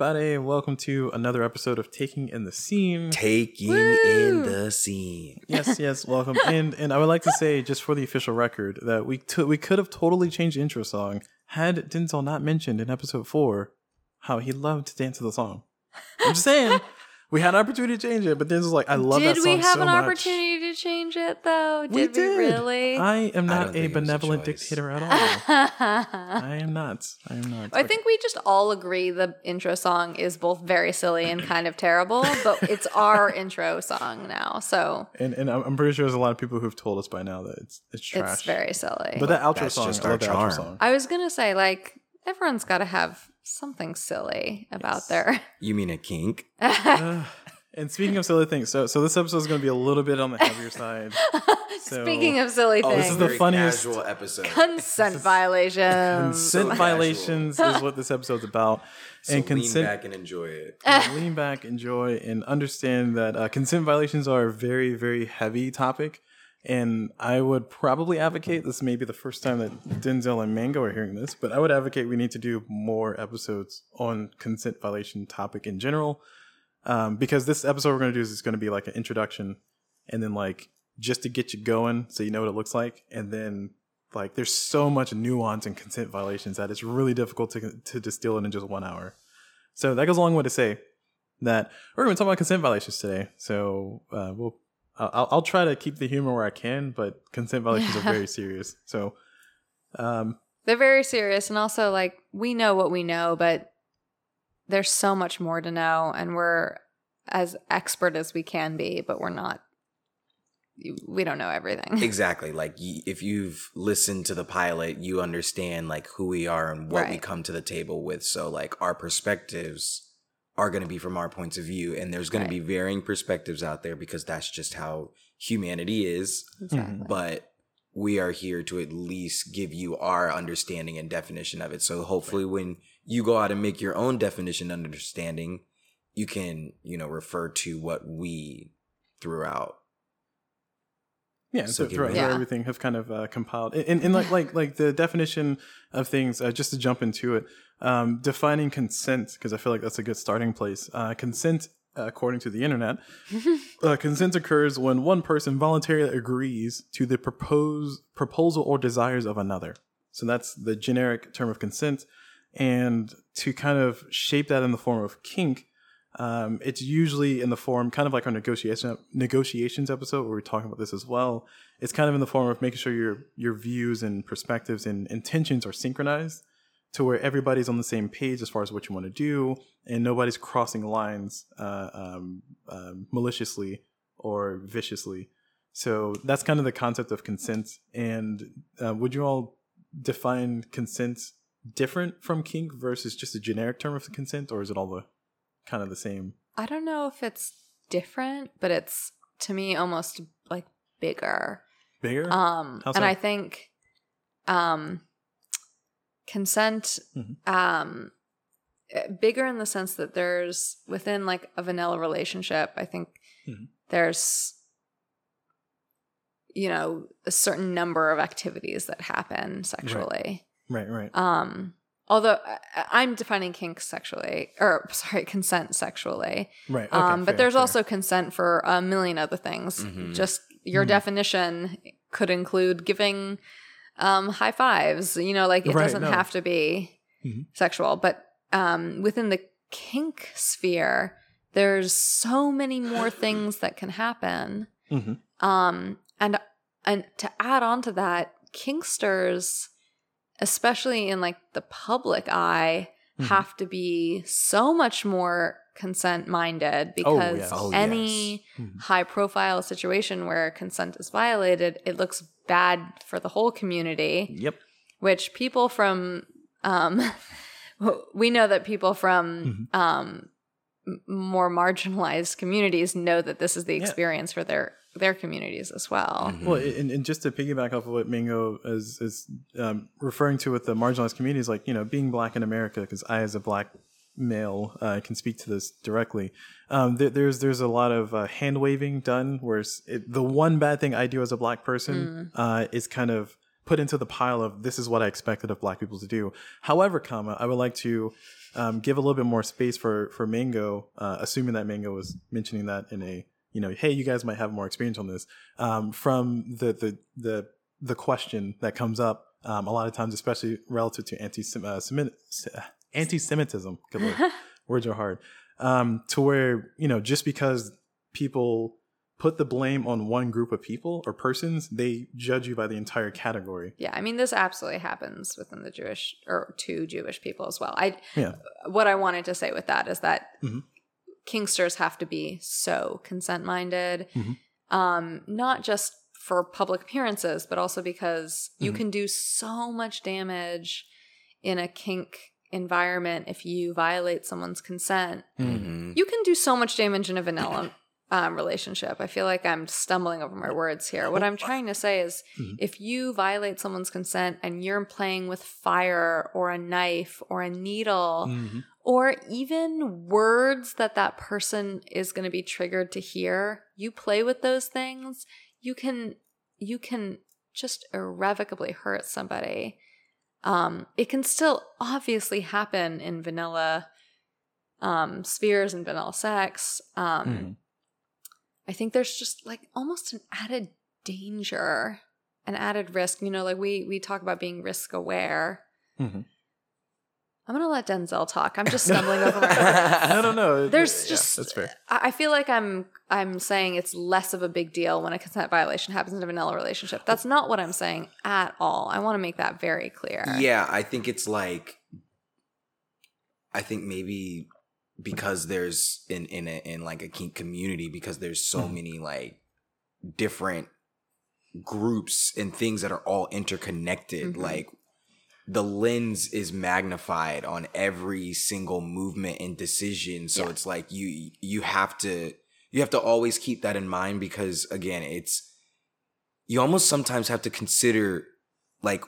everybody. Welcome to another episode of Taking in the Scene. Taking in the scene. yes, yes, welcome. And and I would like to say, just for the official record, that we took we could have totally changed the intro song had Denzel not mentioned in episode four how he loved to dance to the song. I'm just saying. We had an opportunity to change it, but Denzel's like, I love did that song Did we have so an much. opportunity to change it though? Did We we, did. really? I am not don't a think it was a benevolent dictator at all. I am not. I am not. I think we just all agree the intro song is both very silly and kind of terrible, but it's our intro song now, so and and I'm I'm pretty sure there's a lot of people who've told us by now that it's it's trash. it's very silly. But that outro That's song, just I our love the charm. outro song. I was gonna say, like, everyone's got to have something silly about their. You mean a kink? Uh, and speaking of silly things, so so this episode is going to be a little bit on the heavier side. So- Speaking of silly Oh, things, this is the very funniest- casual episode. consent violations. Consent so violations is what this episode's about, so and lean consent. back and enjoy it. lean back, enjoy, and understand that uh, consent violations are a very, very heavy topic. And I would probably advocate this may be the first time that Denzel and Mango are hearing this, but I would advocate we need to do more episodes on consent violation topic in general. Um, because this episode we're going to do is it's going to be like an introduction and then like just to get you going so you know what it looks like. And then like there's so much nuance in consent violations that it's really difficult to, to distill it in just one hour. So that goes a long way to say that we're going to talk about consent violations today. So uh, we'll I'll, I'll try to keep the humor where I can, but consent violations are very serious. So um, They're very serious, and also like we know what we know, but there's so much more to know, and we're as expert as we can be, but we're not. We don't know everything. Exactly. Like if you've listened to the pilot, you understand like who we are and what we come to the table with. So like our perspectives are going to be from our points of view and there's going Right. to be varying perspectives out there because that's just how humanity is. Exactly. but we are here to at least give you our understanding and definition of it. So hopefully when you go out and make your own definition and understanding, you can, you know, refer to what we threw out. Yeah, So throughout Yeah. everything have kind of uh, compiled, and, and like like like the definition of things. Uh, just to jump into it, um, defining consent because I feel like that's a good starting place. Uh, consent, uh, according to the internet, uh, consent occurs when one person voluntarily agrees to the proposed proposal or desires of another. So that's the generic term of consent, and to kind of shape that in the form of kink. Um, it's usually in the form, kind of like our negotiation negotiations episode, where we're talking about this as well. It's kind of in the form of making sure your your views and perspectives and intentions are synchronized, to where everybody's on the same page as far as what you want to do, and nobody's crossing lines uh, um, um, maliciously or viciously. So that's kind of the concept of consent. And uh, would you all define consent different from kink versus just a generic term of consent, or is it all the kind of the same? I don't know if it's different, but it's to me almost like bigger. Bigger? Um, How and so? I think um, consent Mhm. um, eh, bigger in the sense that there's within like a vanilla relationship. I think Mhm. there's you know a certain number of activities that happen sexually. right, right. Um, although I- I'm defining kink sexually, or sorry, consent sexually. Right. Okay, um, but fair, there's fair. also consent for a million other things. Mhm. Just your Mhm. definition could include giving um, high fives. You know, like it Right, doesn't no. have to be Mhm. sexual. But um, within the kink sphere, there's so many more things that can happen. Mhm. Um, and and to add on to that, kinksters, especially in like the public eye, Mhm. have to be so much more consent minded Oh, because yes. Oh, any yes. Mhm. high profile situation where consent is violated, it looks bad for the whole community, Yep. which people from um we know that people from Mm-hmm. um more marginalized communities know that this is the Yeah. experience for their their communities as well. Mhm. Well, and, and just to piggyback off of what Mango is is um, referring to with the marginalized communities, like you know, being black in America, because I, as a black male, uh, can speak to this directly. Um, there, there's there's a lot of uh, hand waving done, where it's, it, the one bad thing I do as a black person uh, is kind of put into the pile of this is what I expected of black people to do. However, comma, I would like to um, give a little bit more space for for Mango, uh, assuming that Mango was mentioning that in a you know, hey, you guys might have more experience on this um, from the the the the question that comes up um, a lot of times, especially relative to anti uh, anti Semitism. Words are hard. Um, to where you know, just because people put the blame on one group of people or persons, they judge you by the entire category. Yeah, I mean this absolutely happens within the Jewish or to Jewish people as well. I yeah. what I wanted to say with that is that mm-hmm. Kinksters have to be so consent minded. Mm-hmm. Um, not just for public appearances, but also because you Mhm. can do so much damage in a kink environment if you violate someone's consent. Mhm. You can do so much damage in a vanilla um, relationship. I feel like I'm stumbling over my words here. What I'm trying to say is Mhm. if you violate someone's consent and you're playing with fire or a knife or a needle Mhm. Or even words that that person is going to be triggered to hear, you play with those things, you can you can just irrevocably hurt somebody. Um, it can still obviously happen in vanilla um, spheres and vanilla sex. Um, Mhm. I think there's just like almost an added danger, an added risk. You know, like we we talk about being risk aware. Mhm. I'm gonna let Denzel talk. I'm just stumbling over my words. no, no, no. There's Yeah, just that's fair. I I feel like I'm I'm saying it's less of a big deal when a consent violation happens in a vanilla relationship. That's not what I'm saying at all. I want to make that very clear. Yeah, I think it's like I think maybe because there's in in a, in like a kink community because there's so Mhm. many like different groups and things that are all interconnected Mhm. like the lens is magnified on every single movement and decision so Yeah. it's like you you have to you have to always keep that in mind because again it's you almost sometimes have to consider like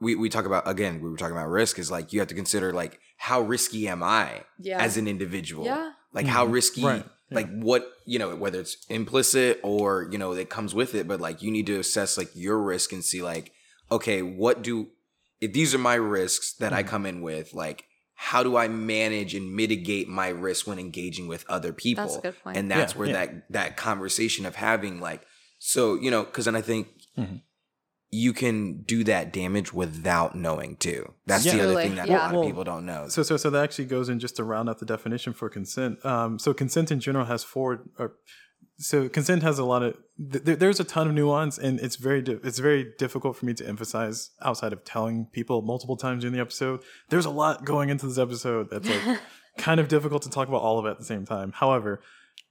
we, we talk about again we were talking about risk is like you have to consider like how risky am i Yeah. as an individual yeah. like how Mhm. risky Right, yeah. like what you know whether it's implicit or you know that comes with it but like you need to assess like your risk and see like okay what do if these are my risks that i Mhm. come in with like how do i manage and mitigate my risk when engaging with other people That's a good point. and that's Yeah, where yeah. that that conversation of having like so you know because then i think Mhm. you can do that damage without knowing too that's the other thing that yeah. a lot of people don't know So, so, so that actually goes in just to round out the definition for consent. Um, so consent in general has four. Or, so consent has a lot of. Th- there's a ton of nuance, and it's very di- it's very difficult for me to emphasize outside of telling people multiple times in the episode. There's a lot going into this episode that's like kind of difficult to talk about all of it at the same time. However,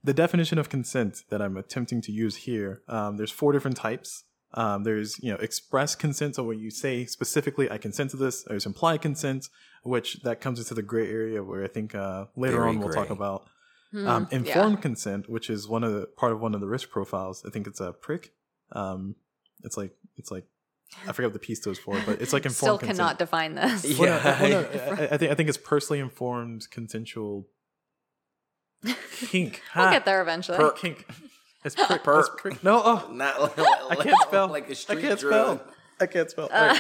the definition of consent that I'm attempting to use here, um, there's four different types. Um, there's you know express consent, so when you say specifically I consent to this. There's implied consent, which that comes into the gray area where I think uh, later Very on we'll talk about Hmm, um, yeah. informed consent, which is one of the part of one of the risk profiles. I think it's a prick. Um, it's like it's like I forget what the piece stands for, but it's like Still informed consent. Still cannot define this. Yeah. Well, no, well, no, I, I think I think it's personally informed consensual kink. We'll Ha. get there eventually. Per- Kink. It's prick. Per- it's prick. No, oh, not like, I can't spell. like a I street can't drug. spell. I can't spell. Uh.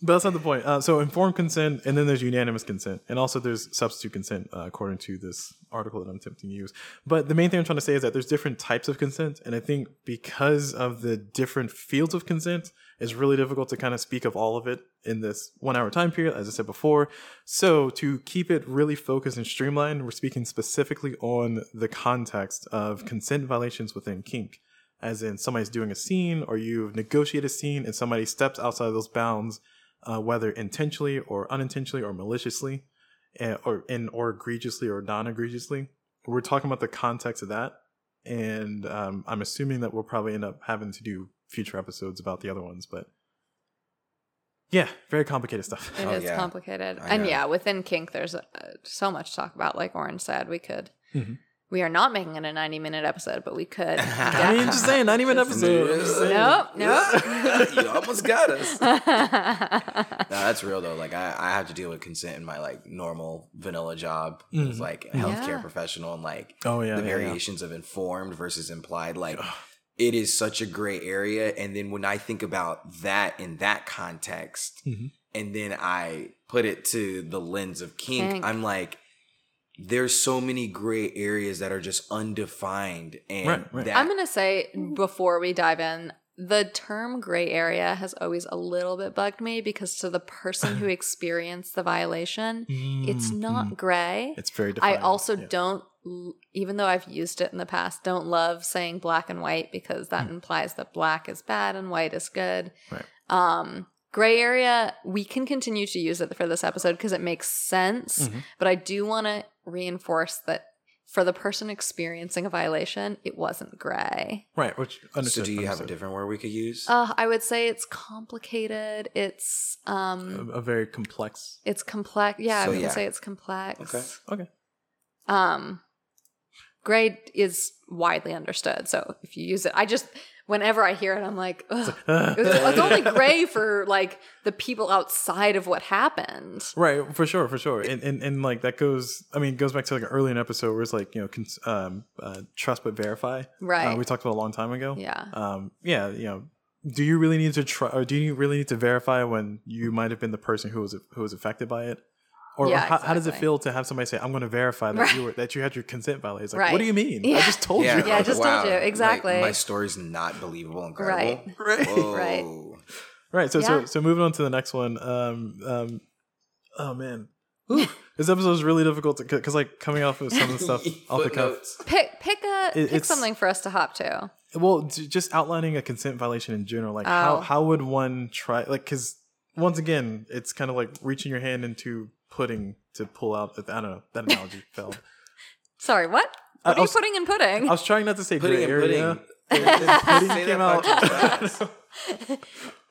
But that's not the point. Uh, so informed consent, and then there's unanimous consent, and also there's substitute consent, uh, according to this article that I'm attempting to use. But the main thing I'm trying to say is that there's different types of consent, and I think because of the different fields of consent, it's really difficult to kind of speak of all of it in this one hour time period, as I said before. So to keep it really focused and streamlined, we're speaking specifically on the context of consent violations within kink as in somebody's doing a scene or you've negotiated a scene and somebody steps outside those bounds, uh, whether intentionally or unintentionally or maliciously, and, or in or egregiously or non-egregiously. We're talking about the context of that, and um, I'm assuming that we'll probably end up having to do future episodes about the other ones, but yeah, very complicated stuff. It is Oh, yeah. complicated. I And know. yeah, within kink, there's uh, so much to talk about. Like Orange said, we could. Mhm. We are not making it a 90 minute episode, but we could. I mean, just saying, not even an episode. Saying. Nope, nope. you almost got us. No, that's real though. Like I, I have to deal with consent in my like normal vanilla job as Mhm. like a healthcare Yeah. professional and like Oh yeah, the yeah, yeah. variations of informed versus implied. Like it is such a gray area. And then when I think about that in that context, Mhm. and then I put it to the lens of kink, Kink. I'm like, there's so many gray areas that are just undefined. And Right, right. that I'm going to say before we dive in, the term gray area has always a little bit bugged me because to the person who experienced the violation, it's Mm, not mm. gray. It's very I also yeah. don't, even though I've used it in the past, don't love saying black and white because that implies that black is bad and white is good. Right. Um, gray area, we can continue to use it for this episode because it makes sense. Mhm. But I do want to reinforce that for the person experiencing a violation, it wasn't gray. Right, which so do you have a different word we could use? Uh, I would say it's complicated. It's um, a, a very complex. it's complex. Yeah, So, I would yeah. say it's complex. Okay. Okay. Um, gray is widely understood. So if you use it, I just whenever I hear it, I'm like, Ugh. It's, it's only gray for like the people outside of what happened. Right, for sure, for sure, and, and and like that goes. I mean, it goes back to like an early an episode where it's like you know, cons- um, uh, trust but verify. Right. Uh, we talked about a long time ago. Yeah. Um. Yeah. You know, do you really need to try, or do you really need to verify when you might have been the person who was who was affected by it? Or, or Yeah, how, how does it feel to have somebody say, "I'm going to verify that Right. you were that you had your consent violated"? It's like, Right. what do you mean? I just told you. Yeah, I just told you, Like, exactly. my story's not believable and credible. Right. Right. Whoa. Right. Right. So so Yeah. so moving on to the next one. Um um oh man. Ooh, this episode is really difficult because like coming off of some of the stuff off the cuff. Pick pick a It- pick it's- something for us to hop to. Well, just outlining a consent violation in general. Like how Oh. how would one try like cuz once again, it's kind of like reaching your hand into pudding to pull out I don't know. That analogy failed. Sorry, what? I- What I are you was- putting in pudding? I was trying not to say Pudding gray area. pudding. Pudding came out. I,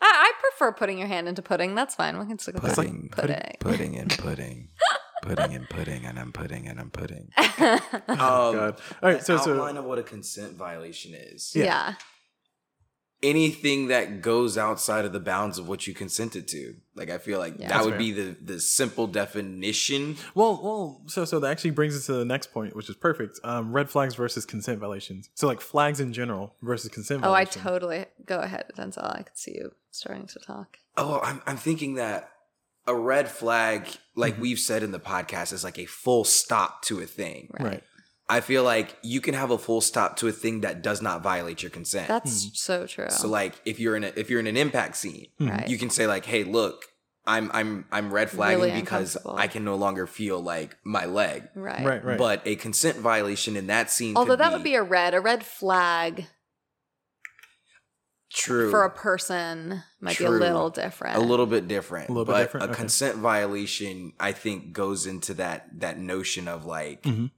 I prefer putting your hand into pudding. That's fine. We can stick with that. Pudding, Pudding. pudding and pudding, pudding and pudding, and I'm pudding and I'm pudding. Oh, Um, God. All right, so so outline of what a consent violation is. yeah. Anything that goes outside of the bounds of what you consented to. Like I feel like Yeah. that would fair. be the the simple definition. Well, well, so so that actually brings us to the next point, which is perfect. Um, red flags versus consent violations. So like flags in general versus consent Oh, I totally go ahead, Denzel. I could see you starting to talk. Oh, I'm I'm thinking that a red flag, like Mm-hmm. we've said in the podcast, is like a full stop to a thing. right. I feel like you can have a full stop to a thing that does not violate your consent. That's so true. so like if you're in a if you're in an impact scene, right. you can say like, "Hey, look, I'm I'm I'm red flagging Really because. I can no longer feel like my leg." right. Right, right. But a consent violation in that scene, Although could that would be a red. A red flag true for a person might be a little different. a little bit different. A little bit but different, a okay. consent violation, I think, goes into that that notion of like Mhm.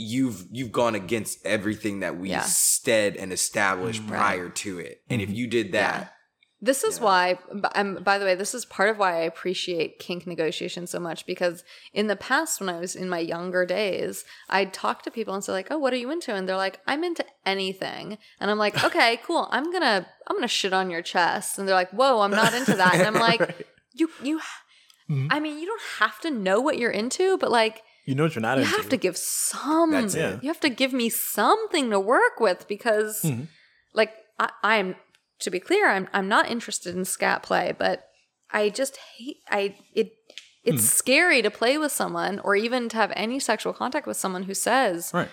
You've you've gone against everything that we Yeah. said and established Mm. Right. prior to it. And if you did that, This is Yeah. why, b- um, by the way, this is part of why I appreciate kink negotiation so much because in the past, when I was in my younger days, I'd talk to people and say like, "Oh, what are you into?" And they're like, "I'm into anything," and I'm like, "Okay, cool. I'm gonna I'm gonna shit on your chest," and they're like, "Whoa, I'm not into that," and I'm like, Right. "You you." Mhm. I mean, you don't have to know what you're into, but like, You know what you're not you into. have to give some. That's it. You have to give me something to work with because, Mhm. like, I, I'm to be clear, I'm I'm not interested in scat play, but I just hate I it. It's Hmm. scary to play with someone or even to have any sexual contact with someone who says Right.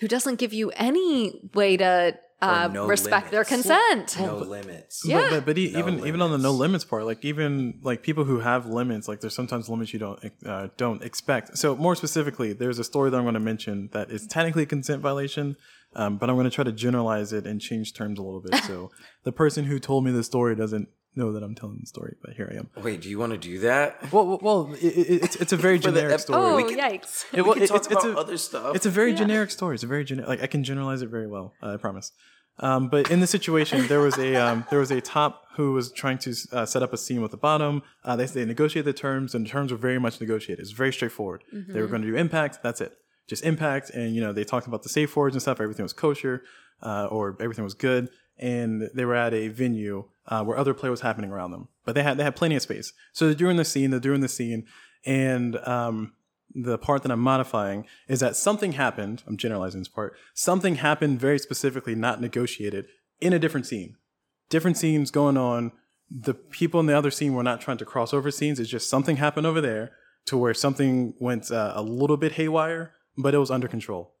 who doesn't give you any way to uh, no respect their consent. no limits. Yeah. But, but, but e- No even even on the no limits. limits part, like even like people who have limits, like there's sometimes limits you don't uh, don't expect. So more specifically, there's a story that I'm going to mention that is technically a consent violation, um, but I'm going to try to generalize it and change terms a little bit. So the person who told me the story doesn't know that I'm telling the story, but here I am. Wait, do you want to do that? Well, well, well it, it, it's it's a very generic ep- story. Oh, we can- yikes. It- we well, can talk it's, it's about a, other stuff. It's a very Yeah. generic story. It's a very generic. Like I can generalize it very well. I promise. Um, but in the situation, there was a um, there was a top who was trying to uh, set up a scene with the bottom. Uh, they they negotiated the terms, and the terms were very much negotiated. It's very straightforward. They were going to do impact. That's it. Just impact, and you know they talked about the safe words and stuff. Everything was kosher, uh, or everything was good, and they were at a venue uh, where other play was happening around them. But they had they had plenty of space. So they're doing the scene. They're doing the scene, and um, the part that I'm modifying is that something happened. I'm generalizing this part. Something happened very specifically, not negotiated, in a different scene. Different scenes going on. The people in the other scene were not trying to cross over scenes. It's just something happened over there to where something went uh, a little bit haywire, but it was under control.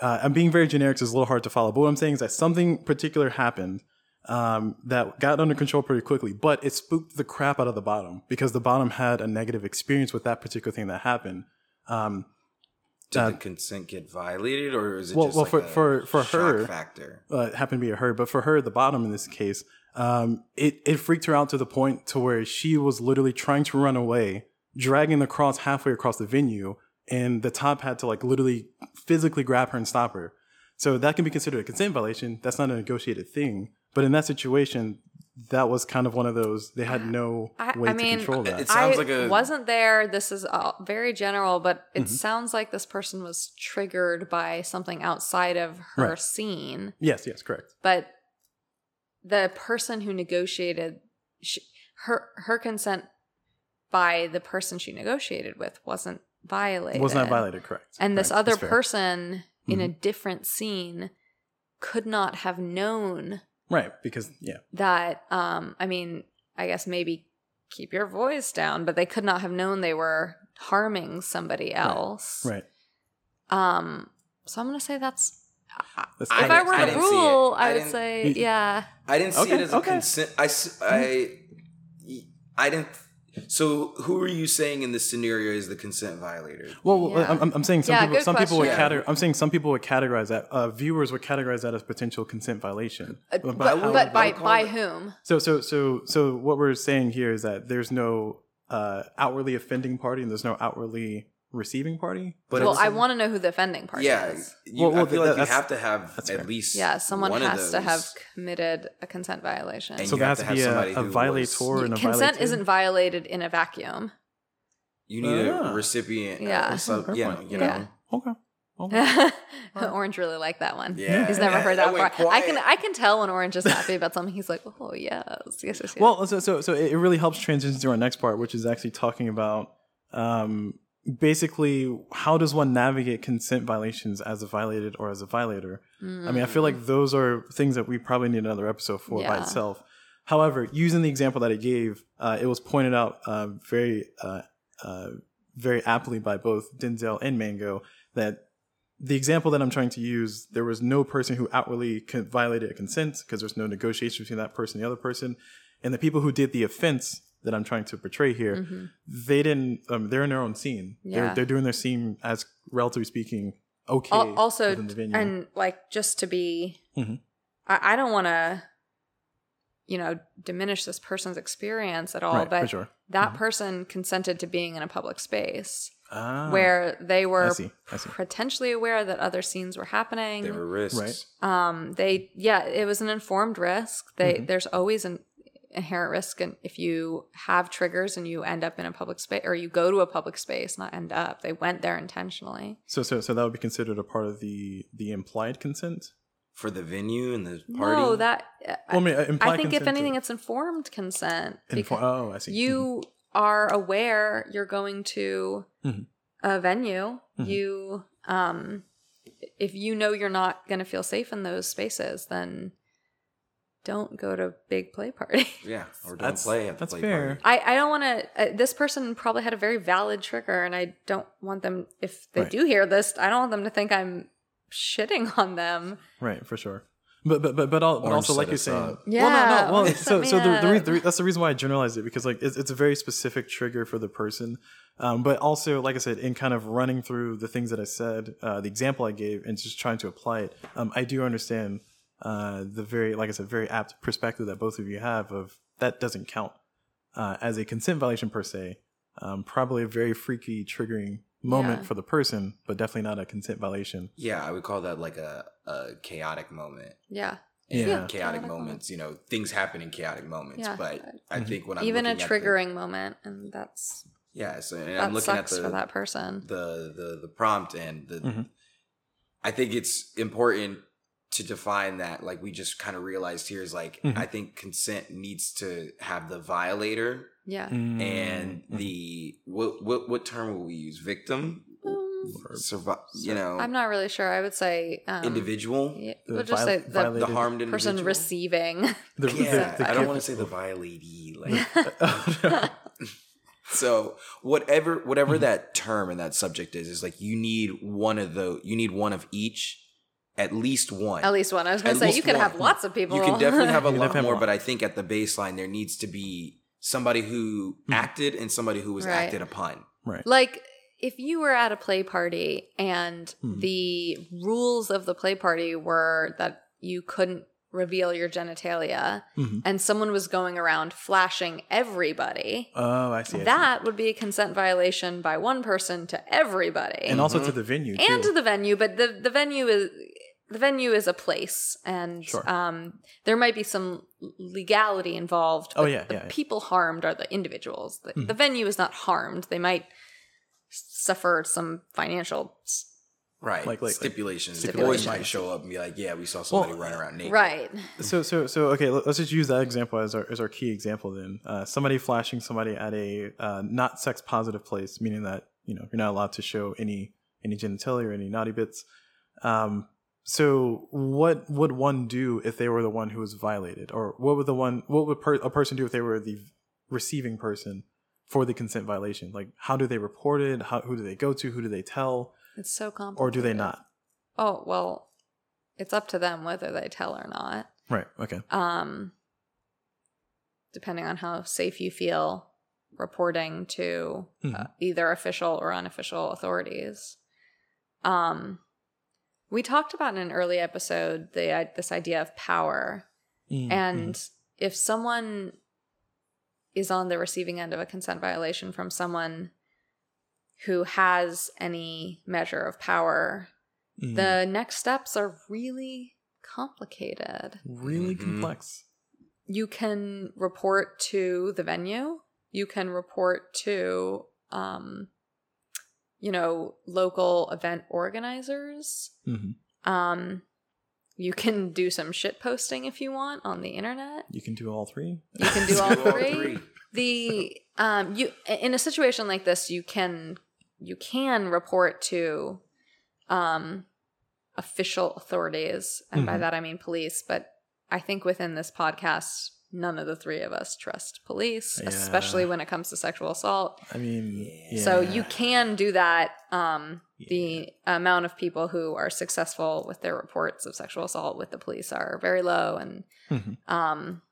Uh, I'm being very generic, so it's a little hard to follow. But what I'm saying is that something particular happened um, that got under control pretty quickly, but it spooked the crap out of the bottom because the bottom had a negative experience with that particular thing that happened. Um, Did Uh, the consent get violated, or is it well- just well, like for- a for- for shock her- factor? uh, it happened to be a her, but for her, the bottom in this case, um, it, it freaked her out to the point to where she was literally trying to run away, dragging the cross halfway across the venue, and the top had to like literally physically grab her and stop her. So that can be considered a consent violation. That's not a negotiated thing. But in that situation, that was kind of one of those. They had no I- way I to mean, control that. It sounds I like a- wasn't there. This is all very general, but it Mhm. sounds like this person was triggered by something outside of her Right. scene. yes, yes, correct. But the person who negotiated sh her her consent by the person she negotiated with wasn't violated. Was not violated, correct. And this other That's fair. Mm-hmm. person in a different scene could not have known right? Because yeah, that um i mean i guess maybe keep your voice down but they could not have known they were harming somebody else right. um so i'm gonna say that's That's if kinda- i were I to didn't see it. rule I i would say yeah I didn't see Okay, it as a okay. consent. I, s- I, I didn't. So who are you saying in this scenario is the consent violator? Well, well, Yeah. I'm, I'm saying some Yeah, people, good some people would question. categorize. I'm saying some people would categorize that. Uh, viewers would categorize that as potential consent violation. Uh, But but, how- but by by it- whom so, so, so, so, what we're saying here is that there's no uh, outwardly offending party and there's no outwardly receiving party. But well i want to know who the offending party yeah, is you, Well, well, I feel that- like you have to have at fair. least yeah someone one of has to have committed a consent violation And So you there have has to to have be somebody a, a violator was- and a consent violator. isn't violated in a vacuum You need Ah. a recipient. Yeah. uh, some- yeah, point. you Yeah. know. Okay. okay. Orange really liked that one. Yeah. He's never heard That that went before. I can. I can tell when Orange is happy about something. He's like, oh yes, yes, yes. yes. Well, so, so, so it it really helps transition to our next part, which is actually talking about um, basically how does one navigate consent violations as a violated or as a violator. I mean, I feel like those are things that we probably need another episode for by itself. However, using the example that I gave, uh, it was pointed out uh, very, uh, uh, very aptly by both Denzel and Mango that the example that I'm trying to use, there was no person who outwardly violated a consent because there's no negotiation between that person and the other person, and the people who did the offense that I'm trying to portray here, Mhm. they didn't. Um, they're in their own scene. Yeah. They're they're doing their scene as relatively speaking okay. Al- also, the venue. and like just to be, Mhm. I, I don't want to, you know, diminish this person's experience at all, right, but sure. that person consented to being in a public space Ah, where they were I see. I see. potentially aware that other scenes were happening. They were risks. Right. um they yeah it was an informed risk they Mhm. there's always an inherent risk and if you have triggers and you end up in a public space or you go to a public space not end up they went there intentionally So so so that would be considered a part of the the implied consent. For the venue and the party. no that Well, I mean, uh, I, implied think if anything to- it's informed consent Infor- oh, I see. you are aware you're going to Mhm. a venue Mhm. you um if you know you're not going to feel safe in those spaces then don't go to big play parties yeah. Or don't That's- play at the that's play fair. party. I, I don't want to. Uh, this person probably had a very valid trigger, and I don't want them. If they Right. do hear this, I don't want them to think I'm shitting on them. Right, for sure. But but but but, all, but also like you're saying, up. well, Yeah, no, no, well, so so the, the, re- the re- that's the reason why I generalized it because like it's, it's a very specific trigger for the person, um, but also like I said, in kind of running through the things that I said, uh, the example I gave, and just trying to apply it, um, I do understand uh, the very like I said, very apt perspective that both of you have of that doesn't count uh, as a consent violation per se. Um, probably a very freaky, triggering moment Yeah. for the person, but definitely not a consent violation. Yeah, I would call that like a, a chaotic moment. Yeah, And Yeah. chaotic, Chaotic moments, you know, things happen in chaotic moments. Yeah. But I Mhm. think when I'm even a looking at the- triggering moment, and that's yeah, so and that I'm looking at sucks the for that person. the the the prompt and the Mhm. I think it's important to define that like we just kind of realized here is like Mhm. I think consent needs to have the violator Yeah, and Mhm. the what what what term will we use victim or Survi- you know, I'm not really sure. I would say um, individual, Yeah, The we'll just viol- say the violated- the harmed person receiving. the, yeah, the, the I don't want to say the violatee. Like, Oh, no. so whatever, Mm-hmm. whatever that term and that subject is, is like you need one of the, you need one of each, at least one. At least one. I was going to say you could have lots of people. You can definitely have a You lot have more, but I think at the baseline there needs to be somebody who Mhm. acted and somebody who was Right. acted upon. right. like if you were at a play party and Hmm. the rules of the play party were that you couldn't reveal your genitalia Mhm. and someone was going around flashing everybody Oh, I see. I see. that would be a consent violation by one person to everybody and also Mhm. to the venue and too. to the venue but the the venue is the venue is a place and Sure. um there might be some legality involved Oh, but yeah, the yeah, yeah. people harmed are the individuals the, Mhm. the venue is not harmed they might suffer some financial s- Right. Like- like- like stipulations. The stipulations. boys might show up and be like, yeah, we saw somebody Well, running around naked. right So so so okay. let- Let's just use that example as our as our key example. Then uh, somebody flashing somebody at a uh, not sex positive place, meaning that you know you're not allowed to show any any genitalia or any naughty bits. Um, so what would one do if they were the one who was violated, or what would the one what would per- a person do if they were the receiving person for the consent violation? Like how do they report it? How who do they go to? Who do they tell? It's so complicated Or do they not? oh well it's up to them whether they tell or not Right. Okay. um depending on how safe you feel reporting to uh, Mhm. either official or unofficial authorities um we talked about in an early episode the uh, this idea of power Mm, and mm. if someone is on the receiving end of a consent violation from someone who has any measure of power Mm. the next steps are really complicated really Mhm. complex. you can report to the venue you can report to um you know local event organizers hmm um you can do some shit posting if you want on the internet You can do all three. you can do all three. three. the um you in a situation like this you can you can report to um official authorities and by Mhm. that i mean police but i think within this podcast none of the three of us trust police especially when it comes to sexual assault I mean, Yeah. so you can do that um the amount of people who are successful with their reports of sexual assault with the police are very low and Mhm. um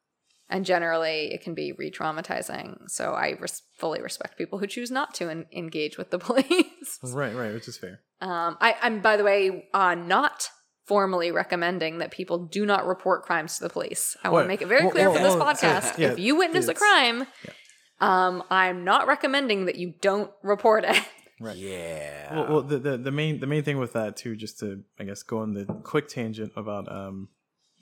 and generally it can be re-traumatizing so i res- fully respect people who choose not to en- engage with the police Right, right, which is fair. um I, i'm by the way uh not formally recommending that people do not report crimes to the police i want to make it very well, clear well, for this well, so, podcast yeah, if you witness a it's- crime um i'm not recommending that you don't report it Right. Yeah. Well, well the, the the main the main thing with that too, just to I guess go on the quick tangent about um,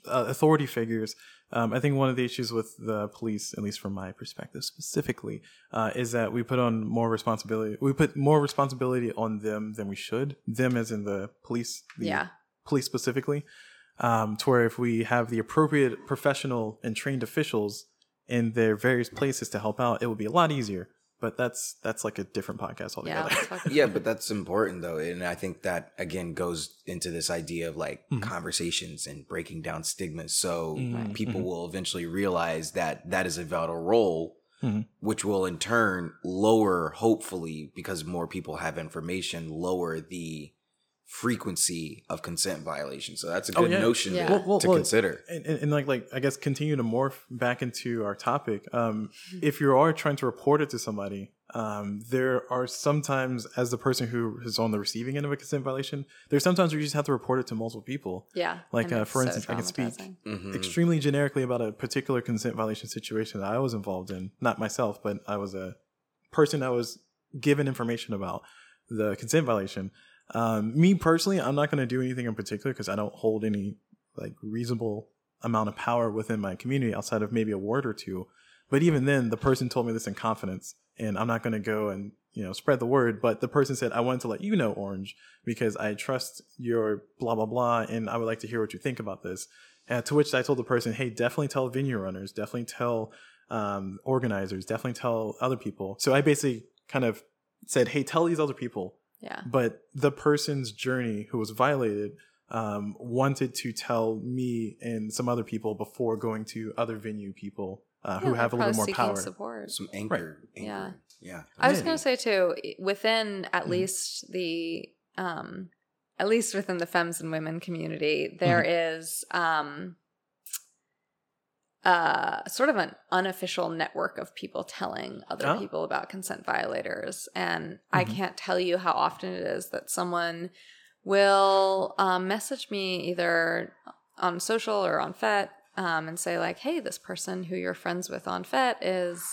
uh, authority figures. Um, I think one of the issues with the police, at least from my perspective specifically, uh, is that we put on more responsibility. We put more responsibility on them than we should. Them as in the police. The yeah police specifically, um, to where if we have the appropriate professional and trained officials in their various places to help out, it would be a lot easier. But that's that's like a different podcast altogether. let's yeah, but that's important though, and I think that again goes into this idea of like Mhm. conversations and breaking down stigmas. So Mhm. people Mhm. will eventually realize that that is a vital role, Mhm. which will in turn lower, hopefully, because more people have information, lower the frequency of consent violation. So that's a Oh, good yeah. notion Yeah. to, Well, well, to well, consider. and, and, and like like I guess continue to morph back into our topic. Um, Mm-hmm. if you are trying to report it to somebody, um, there are sometimes as the person who is on the receiving end of a consent violation, there's sometimes where you just have to report it to multiple people. yeah Like, uh, for so instance, I can speak traumatizing. Mhm. extremely generically about a particular consent violation situation that I was involved in. Not myself, but I was a person that was given information about the consent violation. Um, me personally, I'm not going to do anything in particular because I don't hold any like reasonable amount of power within my community outside of maybe a word or two. But even then, the person told me this in confidence, and I'm not going to go and you know spread the word. But the person said, "I wanted to let you know, Orange, because I trust your blah blah blah, and I would like to hear what you think about this." Uh, to which I told the person, "Hey, definitely tell venue runners, definitely tell um, organizers, definitely tell other people." So I basically kind of said, "Hey, tell these other people Yeah. but the person's journey who was violated um, wanted to tell me and some other people before going to other venue people uh, who have a little more power. Support. Some anchor. Yeah. anchor. Yeah. I was going to say too, within at Mhm. least the, um, at least within the femmes and women community, there Mm-hmm. is um, uh, sort of an unofficial network of people telling other Oh. people about consent violators, and I Mhm. can't tell you how often it is that someone will um, message me either on social or on FET um, and say like, "Hey, this person who you're friends with on FET is."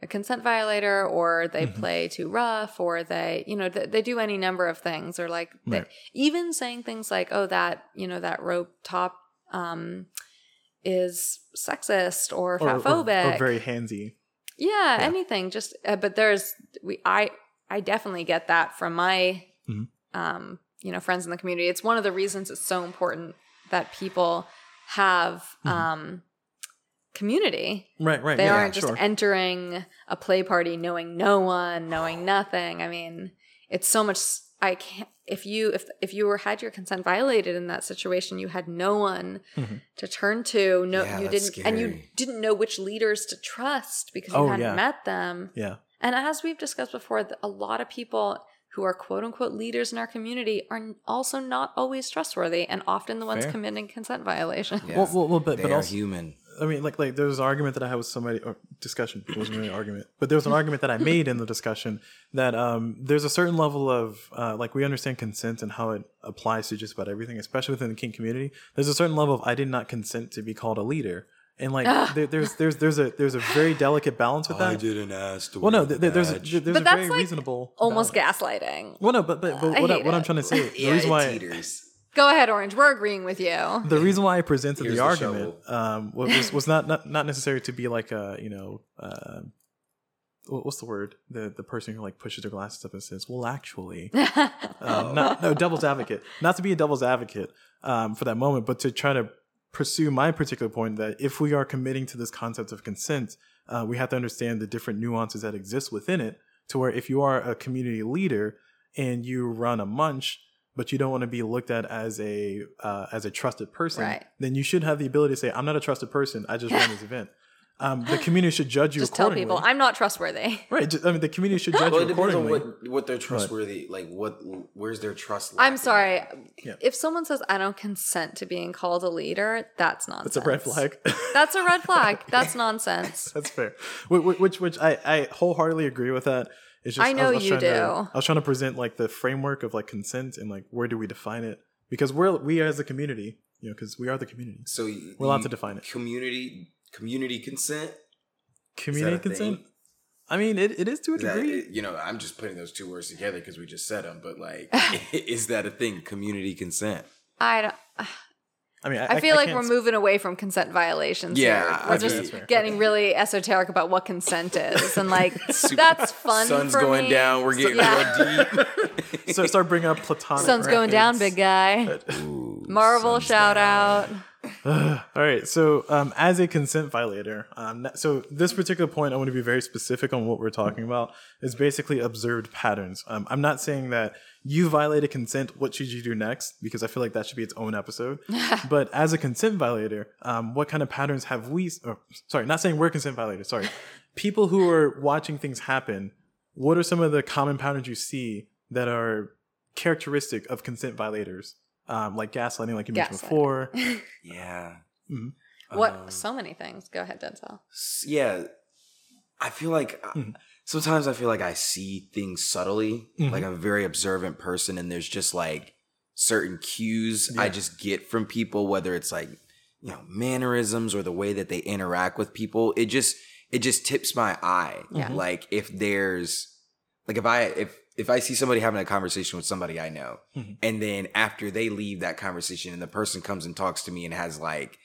a consent violator or they Mhm. play too rough or they you know th- they do any number of things or like they, even saying things like oh that you know that rope top um is sexist or or, or, fatphobic or very handsy. yeah, Yeah. anything just uh, but there's we i i definitely get that from my Mhm. um you know friends in the community it's one of the reasons it's so important that people have Mhm. um community Right, right. they yeah, aren't just sure. entering a play party knowing no one, knowing nothing. I mean, it's so much. I can't. If you if if you were had your consent violated in that situation, you had no one Mhm. to turn to. No, Yeah, you that's didn't, and you didn't know which leaders to trust because you Oh, hadn't yeah. met them. yeah. And as we've discussed before, a lot of people who are quote unquote leaders in our community are also not always trustworthy, and often the ones Fair. committing consent violations. Yeah. Well, well, well, but they but are also, human. I mean, like, like there was an argument that I had with somebody, or discussion. It wasn't really an argument, but there was an argument that I made in the discussion that um, there's a certain level of uh, like we understand consent and how it applies to just about everything, especially within the kink community. There's a certain level of I did not consent to be called a leader, and like there, there's there's there's a there's a very delicate balance with that. I didn't ask to Well, no, wear th- the th- there's a, there's But a that's, very like, reasonable Almost balance. gaslighting. Well, no, but but, but I what, I, hate what I'm trying to say, the yeah, reason it why teeters. Go ahead, Orange. We're agreeing with you. the reason why I presented Here's the the argument um, was was not, not not necessary to be like a you know uh, what's the word the the person who like pushes their glasses up and says, "Well, actually." Um, not, no, devil's advocate. Not to be a devil's advocate um, for that moment, but to try to pursue my particular point that if we are committing to this concept of consent, uh, we have to understand the different nuances that exist within it. To where if you are a community leader and you run a munch, but you don't want to be looked at as a uh, as a trusted person, Right. then you should have the ability to say, "I'm not a trusted person. I just ran this event." Um, the community should judge you Just tell people I'm not trustworthy. right? ju- I mean, the community should judge Well, you it depends on accordingly. what what they're trustworthy. Like what where's their trust? I'm lacking? sorry. Yeah. If someone says I don't consent to being called a leader, that's nonsense. That's a red flag. That's a red flag. That's nonsense. That's fair. Which, which- which, which I, I wholeheartedly agree with that. It's just I know was- was you trying to- do. I was trying to present like the framework of like consent and like where do we define it? Because we're we as a community, you know, because we are the community. So you- We're allowed to define it. Community community consent. Community Is that a thing? consent. I mean, it, it is to a Is that, degree. Eh, you know, I'm just putting those two words together because we just said them. But like, is that a thing? Community consent. I don't. I mean, I, I feel like can't we're sp- moving away from consent violations. Yeah, here. We're mean- just That's fair. getting really esoteric about what consent is, and like that's fun. Sun's for going me. down. We're getting yeah. real deep. So start bringing up platonic. Sun's going down, big guy. Ooh, Marvel sun's shout down. out. All right. So, um, as a consent violator, um, so this particular point, I want to be very specific on what we're talking about. Is basically observed patterns. Um, I'm not saying that you violated consent. What should you do next? Because I feel like that should be its own episode. but as a consent violator, um, what kind of patterns have we? Or, sorry, not saying we're consent violators. Sorry, people who are watching things happen. What are some of the common patterns you see that are characteristic of consent violators? Um, like gaslighting, like you mentioned before. Yeah. Mhm. What? Um, so many things. Go ahead, Denzel. yeah. I feel like uh, Mhm. Sometimes I feel like I see things subtly. Mhm. Like I'm a very observant person, and there's just like certain cues I just get from people, whether it's like you know mannerisms or the way that they interact with people. It just it just tips my eye. Yeah. Like if there's like if I if if I see somebody having a conversation with somebody I know, Mhm. and then after they leave that conversation, and the person comes and talks to me and has like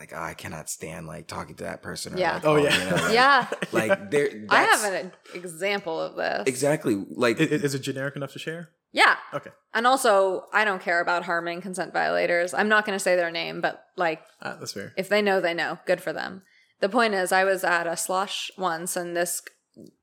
like oh, I cannot stand like talking to that person. Or Yeah. like, Oh, yeah. you know, like- yeah, like there. I have an example of this. exactly like I- i- Is it generic enough to share? Yeah. Okay. And also, I don't care about harming consent violators. I'm not going to say their name, but like, Ah, that's fair. if they know, they know. Good for them. The point is, I was at a slush once, and this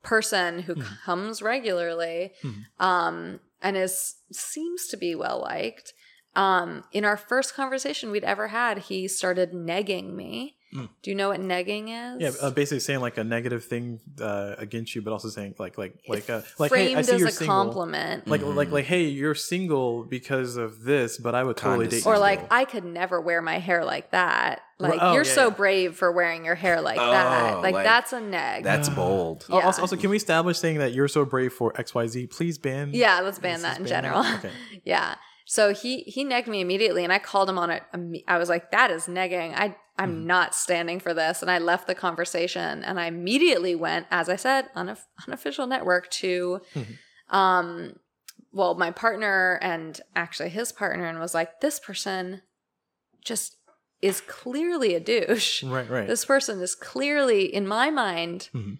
person who Mhm. comes regularly Mhm. um, and is seems to be well liked. Um, in our first conversation we'd ever had, he started negging me. Mm. Do you know what negging is? Yeah, uh, basically saying like a negative thing uh, against you, but also saying like like like uh, like framed hey, I see as you're a single. compliment. Like Mhm. like like hey, you're single because of this, but I would totally date you. or like. I could never wear my hair like that. Like oh, you're yeah, so yeah. brave for wearing your hair like Oh, that. Like, like- that's a neg. That's bold. Oh, also, also, can we establish saying that you're so brave for X Y Z? Please ban. yeah, let's ban that in ban general. that? Okay. yeah. So he he negged me immediately, and I called him on it. I was like, "That is negging. I I'm Mhm. not standing for this." And I left the conversation, and I immediately went, as I said, on a unofficial network to, Mhm. um, well, my partner and actually his partner, and was like, "This person just is clearly a douche. Right, right. This person is clearly, in my mind." Mhm.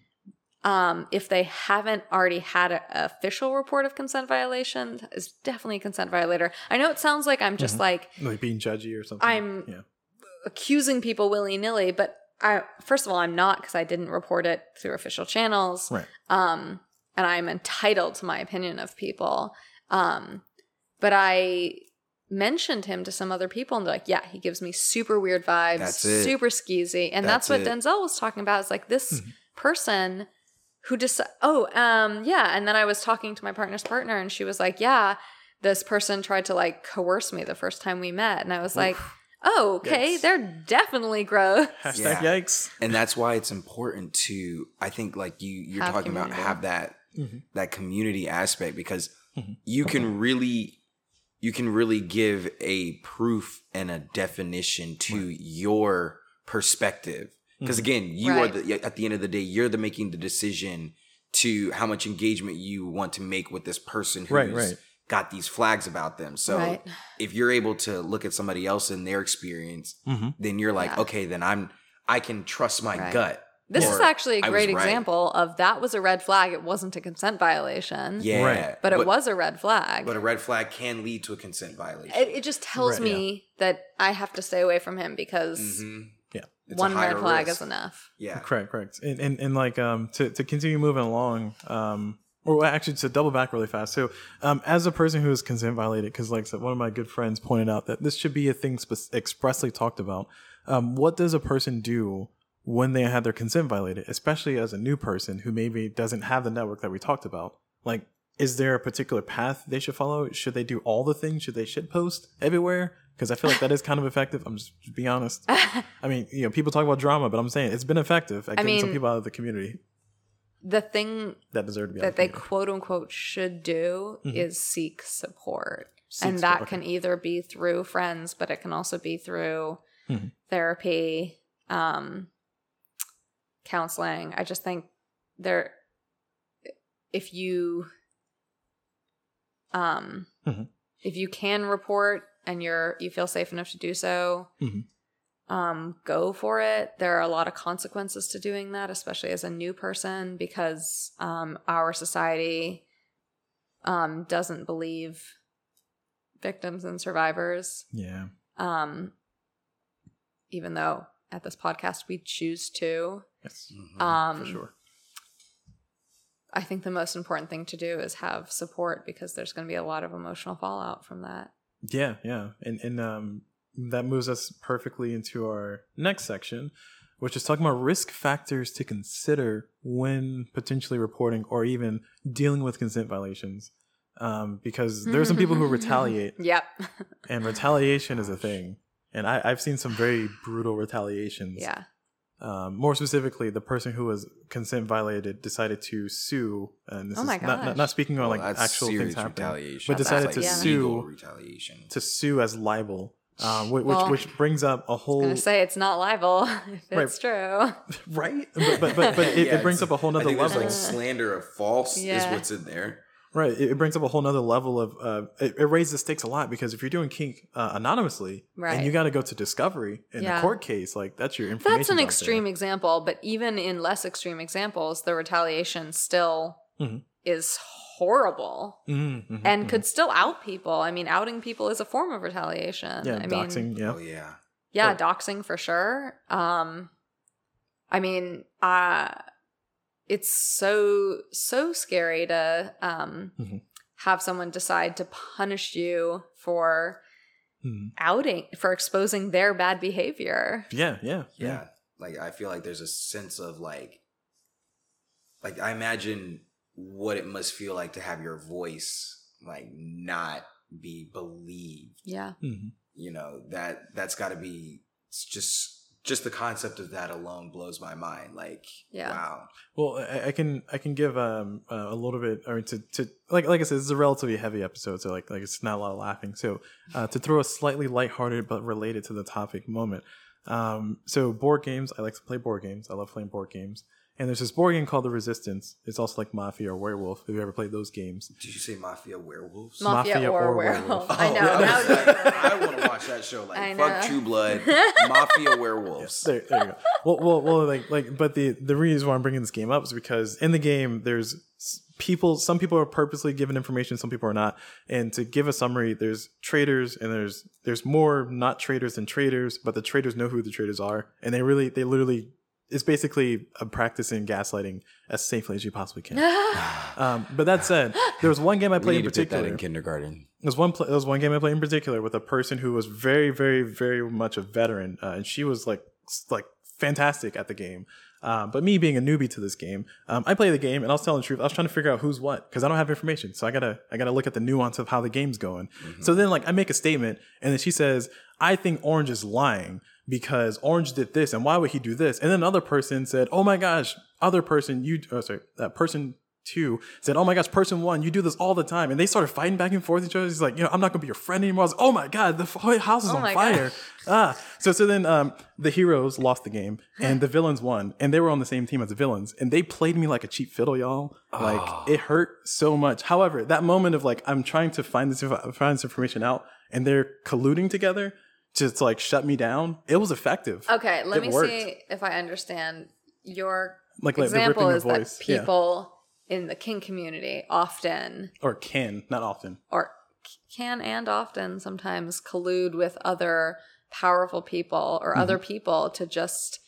Um, if they haven't already had an official report of consent violation, is definitely a consent violator. I know it sounds like I'm just Mhm. like like being judgy or something. I'm yeah. accusing people willy nilly, but I first of all I'm not because I didn't report it through official channels. Right. Um, and I'm entitled to my opinion of people. Um, but I mentioned him to some other people and they're like, yeah, he gives me super weird vibes, super skeezy. And that's, That's what it. Denzel was talking about. Is like this Mhm. person who just, oh, um, yeah. And then I was talking to my partner's partner and she was like, yeah, this person tried to like coerce me the first time we met. And I was like, oh, okay, Yikes. they're definitely gross. Hashtag Yeah. yikes. and that's why it's important to i think like you you're Have talking about have that Mhm. that community aspect because Mhm. you can really you can really give a proof and a definition to your perspective because Mhm. again you Right. are the at the end of the day you're the making the decision to how much engagement you want to make with this person who's Right, right. got these flags about them so right. if you're able to look at somebody else and their experience Mhm. then you're like Yeah. okay then i'm i can trust my Right. gut This Or is actually a was great right. example of that was a red flag. It wasn't a consent violation. Yeah, Right. But it was a red flag. But a red flag can lead to a consent violation. it, it just tells Right, me that I have to stay away from him because Mhm. Yeah. It's one red flag risk. is enough. Yeah. Correct, correct. And, and and like um to to continue moving along, um or actually to double back really fast. So um as a person who is consent violated, because like I said, one of my good friends pointed out that this should be a thing spe- expressly talked about. Um, what does a person do when they had their consent violated, especially as a new person who maybe doesn't have the network that we talked about? Like, is there a particular path they should follow? Should they do all the things? Should they shit post everywhere? Because I feel like that is kind of effective. I'm just, just being honest. I mean, you know, people talk about drama, but I'm saying it's been effective at I getting some people out of the community The thing that deserve to be that the they community. quote unquote should do Mhm. is seek support. Seek and support, that can either be through friends, but it can also be through Mhm. therapy, um, counseling. I just think there, if you, um, Mhm. if you can report and you're you feel safe enough to do so, Mhm. um, go for it. There are a lot of consequences to doing that, especially as a new person, because um, our society um, doesn't believe victims and survivors. Yeah. Um, even though at this podcast we choose to. Yes. Mhm. Um, for sure. I think the most important thing to do is have support because there's going to be a lot of emotional fallout from that. Yeah, yeah. And and um that moves us perfectly into our next section, which is talking about risk factors to consider when potentially reporting or even dealing with consent violations. Um, because there are some people who retaliate, Yep. and retaliation is a thing. And I, I've seen some very brutal retaliations. yeah. Um, more specifically, the person who was consent violated decided to sue, and this Oh is my not, not, not speaking on Well, like that's actual things happening, retaliation. but That's decided actually- to yeah. sue retaliation. to sue as libel, um, which, Well, which which brings up a I was whole going to say it's not libel if Right. it's true. right, but but but, but it, Yeah, it brings up a whole I nother think there's level, like slander of false Yeah. is what's in there. Right? It, it brings up a whole nother level of uh, it, it raises the stakes a lot because if you're doing kink uh, anonymously Right. and you got to go to discovery in Yeah. a court case, like that's your information. That's an extreme example, but even in less extreme examples, the retaliation still Mhm. is horrible mm-hmm, and could still out people. I mean, outing people is a form of retaliation. yeah, I mean, doxing, yeah, Oh yeah. yeah, Oh. doxing for sure. Um, I mean, uh, it's so so scary to um Mhm. have someone decide to punish you for Hmm. outing for exposing their bad behavior. Yeah, yeah, yeah like i feel like there's a sense of like like i imagine what it must feel like to have your voice like not be believed Yeah. Mhm. you know that that's got to be it's just just the concept of that alone blows my mind like Yeah. wow Well, I, I can I can give um uh, a little bit. I mean, to, to like like I said, this is a relatively heavy episode, so like like it's not a lot of laughing. So uh, to throw a slightly lighthearted but related to the topic moment. Um, so board games. I like to play board games. I love playing board games. And there's this board game called The Resistance. It's also like Mafia or Werewolf. Have you ever played those games? did you say mafia werewolves Mafia, Mafia or, or werewolf. werewolf. I Oh, know. yeah, Now that's- I want to watch that show. Like, I fuck. True Blood, Mafia Werewolves. There, there you go. Well, well, well, like, like, but the the reason why I'm bringing this game up is because in the game there's people. Some people are purposely given information, some people are not. And to give a summary, there's traders and there's there's more not traders than traders, but the traders know who the traders are, and they really they literally it's basically a practice in gaslighting as safely as you possibly can. um, but that said, there was one game I We played need in to put that particular. in kindergarten. There was one. Pl- there was one game I played in particular with a person who was very, very, very much a veteran, uh, and she was like, like fantastic at the game. Um, but me being a newbie to this game, um, I play the game, and I was telling the truth. I was trying to figure out who's what because I don't have information, so I gotta, I gotta look at the nuance of how the game's going. So then, like, I make a statement, and then she says, "I think Orange is lying." Because Orange did this, and why would he do this? And then another person said, "Oh my gosh, other person, you, oh, sorry, that person two said, "Oh my gosh, person one, you do this all the time," and they started fighting back and forth each other. He's like, "You know, I'm not gonna be your friend anymore." I was, like, "Oh my god, the house is Oh on fire!" Ah, so so then um, the heroes lost the game and the villains won, and they were on the same team as the villains, and they played me like a cheap fiddle, y'all. Like Ah. it hurt so much. However, that moment of like I'm trying to find this find this information out, and they're colluding together to like shut me down. It was effective. Okay, let It me worked. see if I understand your Like, example is voice, that yeah. people in the kink community often Or can not often. or can and often sometimes collude with other powerful people or Mm-hmm. other people to just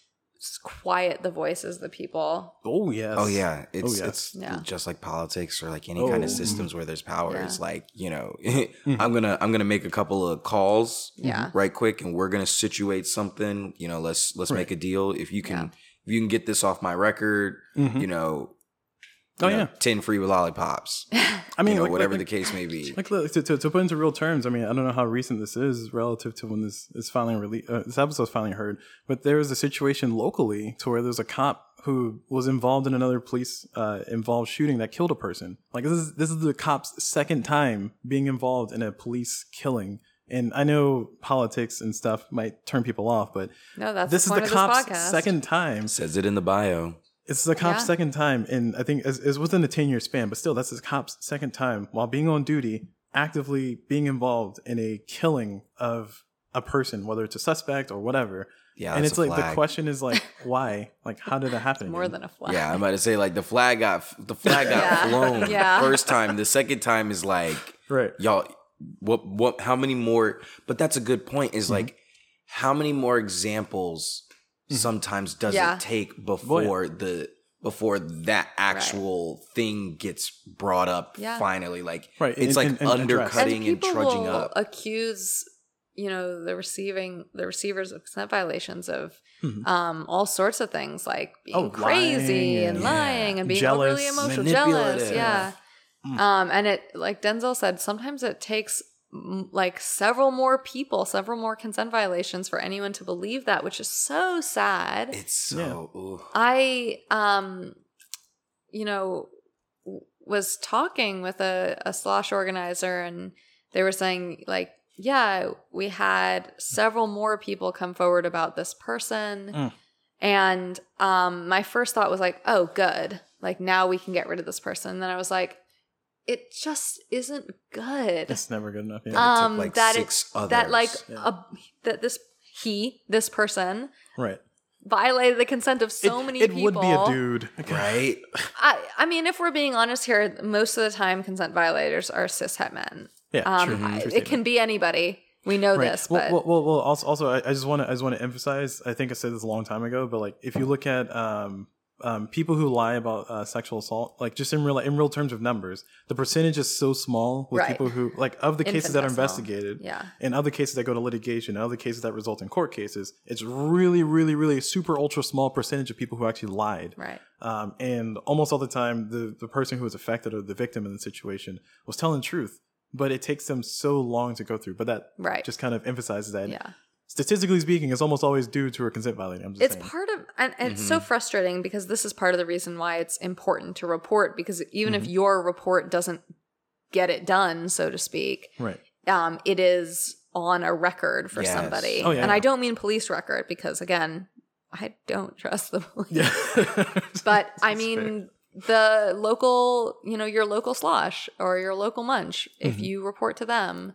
quiet the voices of the people. Oh yes. Oh yeah, it's yes. it's Yeah. just like politics or like any kind Oh. of systems where there's power. Yeah. It's like you know, I'm gonna I'm gonna make a couple of calls, Yeah. right quick, and we're gonna situate something. You know, let's let's make a deal. If you can Yeah. if you can get this off my record, Mhm. you know. Oh, know, yeah. ten free lollipops. I mean, you know, like- whatever like- the case may be. Like look, to, to, to put into real terms, I mean, I don't know how recent this is relative to when this is finally released. Uh, this episode's finally heard, but there was a situation locally to where there's a cop who was involved in another police uh, involved shooting that killed a person. Like this is this is the cop's second time being involved in a police killing. And I know politics and stuff might turn people off, but No, that's this the is the cop's second time. Says it in the bio. It's the cop's Yeah. second time, and I think it's, it's within a ten year span, but still, that's the cop's second time while being on duty, actively being involved in a killing of a person, whether it's a suspect or whatever. Yeah, and it's a like the question is like, why? Like, how did that happen? More again? than a flag. Yeah, I'm about to say like the flag got the flag got Yeah. flown Yeah. first time. The second time is like right. y'all what what how many more but that's a good point Mm-hmm. is like how many more examples sometimes does Yeah. it take before the before that actual thing gets brought up Yeah. finally like Right, it's and- like and- and undercutting and, people trudging will up accuse you know the receiving the receivers of consent violations of Mhm. um all sorts of things like being Oh, crazy lying and and- lying and being Jealous, overly emotional jealous yeah Mm. um and it like denzel said sometimes it takes like several more people several more consent violations for anyone to believe that which is so sad. It's so ooh. I um you know w- was talking with a, a slosh organizer and they were saying like yeah we had several more people come forward about this person. Mm. and um my first thought was like oh good. Like now we can get rid of this person. And then i was like it just isn't good It's never good enough. Yeah. Took, um like, that six it, that like. Yeah. a, that this he this person right. violated the consent of so it, many it people. would be a dude. right I, I mean, if we're being honest here, most of the time consent violators are cishet men. Yeah, Um, true. I- True it can be anybody. We know Right. this, well, but well, well, well, also, also, I, I just want to, I just want to emphasize. I think I said this a long time ago, but like, if you look at um, um, people who lie about uh, sexual assault, like just in real in real terms of numbers, the percentage is so small with Right. people who like of the cases that are investigated, Yeah. and other cases that go to litigation, and other cases that result in court cases. It's really, really, really a super ultra small percentage of people who actually lied. Right. Um, and almost all the time, the, the person who was affected or the victim in the situation was telling the truth. But it takes them so long to go through. But that Right. just kind of emphasizes that. Yeah. Statistically speaking, it's almost always due to a consent violation. I'm just It's saying. part of, and, and it's so frustrating because this is part of the reason why it's important to report. Because even if your report doesn't get it done, so to speak, right. um, it is on a record for Yes. somebody. Oh, yeah, and yeah. I don't mean police record because, again, I don't trust the police. Yeah. But I That's mean, the local, you know, your local slosh or your local munch, if Mhm. you report to them,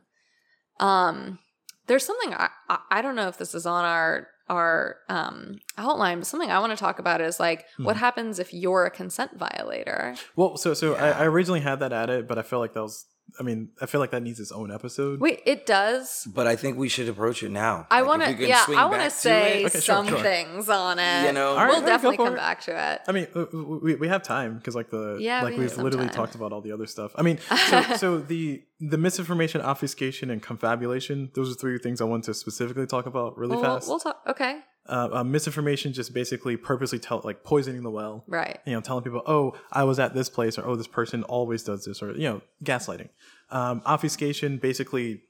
um, there's something I, I I don't know if this is on our our um outline, but something I want to talk about is like what Mhm. happens if you're a consent violator. Well, so so I, Yeah. I originally had that at it, but I feel like that was. I mean, I feel like that needs its own episode. Wait, it does. But I think we should approach it now. I Like, want if to, yeah, I want to say Okay, sure, some sure. things on it. You know, All right, we'll all right, definitely come it. back to it. I mean, we, we have time because like the Yeah, like we we have have literally time. talked about all the other stuff. I mean, so, so the the misinformation, obfuscation, and confabulation. Those are three things I want to specifically talk about really We'll, fast. we'll talk. Okay, uh, uh, misinformation, just basically purposely tell like poisoning the well. right. you know, telling people, "Oh, I was at this place," or "Oh, this person always does this," or you know, gaslighting. Um, obfuscation, basically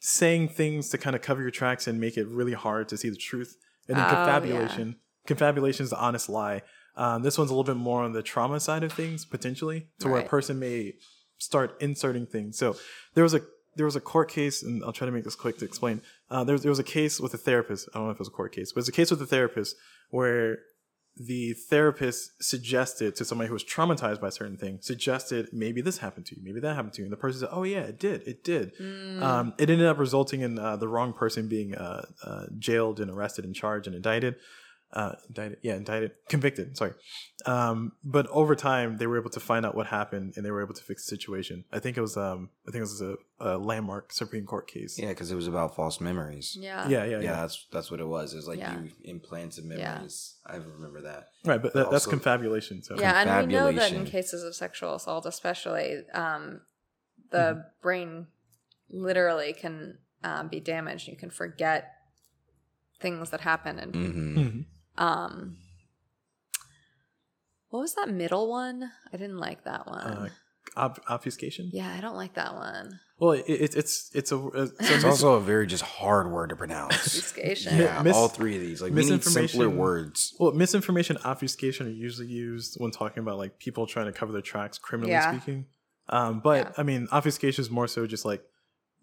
saying things to kind of cover your tracks and make it really hard to see the truth. And then Oh, confabulation, confabulation is the honest lie. Um, this one's a little bit more on the trauma side of things, potentially, to where a person may start inserting things. So there was a there was a court case, and I'll try to make this quick to explain. Uh, there, was, there was a case with a therapist. I don't know if it was a court case, but it's a case with a therapist where the therapist suggested to somebody who was traumatized by a certain thing, suggested maybe this happened to you, maybe that happened to you, and the person said, "Oh yeah, it did, it did." Um, it ended up resulting in uh, the wrong person being uh, uh, jailed and arrested and charged and indicted. Uh, indicted, yeah, indicted, convicted. Sorry, um, but over time they were able to find out what happened and they were able to fix the situation. I think it was, um, I think it was a, a landmark Supreme Court case. Yeah, because it was about false memories. Yeah. yeah, yeah, Yeah, yeah. that's that's what it was. It was like Yeah. you implanted Yeah. memories. I remember that. Right, but that, that's confabulation. So Yeah, and we know that in cases of sexual assault, especially, um, the Mm-hmm. brain literally can um, be damaged. You can forget things that happen, and hmm Mhm. Um, what was that middle one? I didn't like that one. Uh, ob- obfuscation. yeah, I don't like that one. Well, it, it, it's it's a it's, It's also a very just hard word to pronounce. Obfuscation. yeah, Mis- all three of these. Like we need simpler words. Well, misinformation, obfuscation are usually used when talking about like people trying to cover their tracks, criminally Yeah. speaking. Um, but Yeah. I mean, obfuscation is more so just like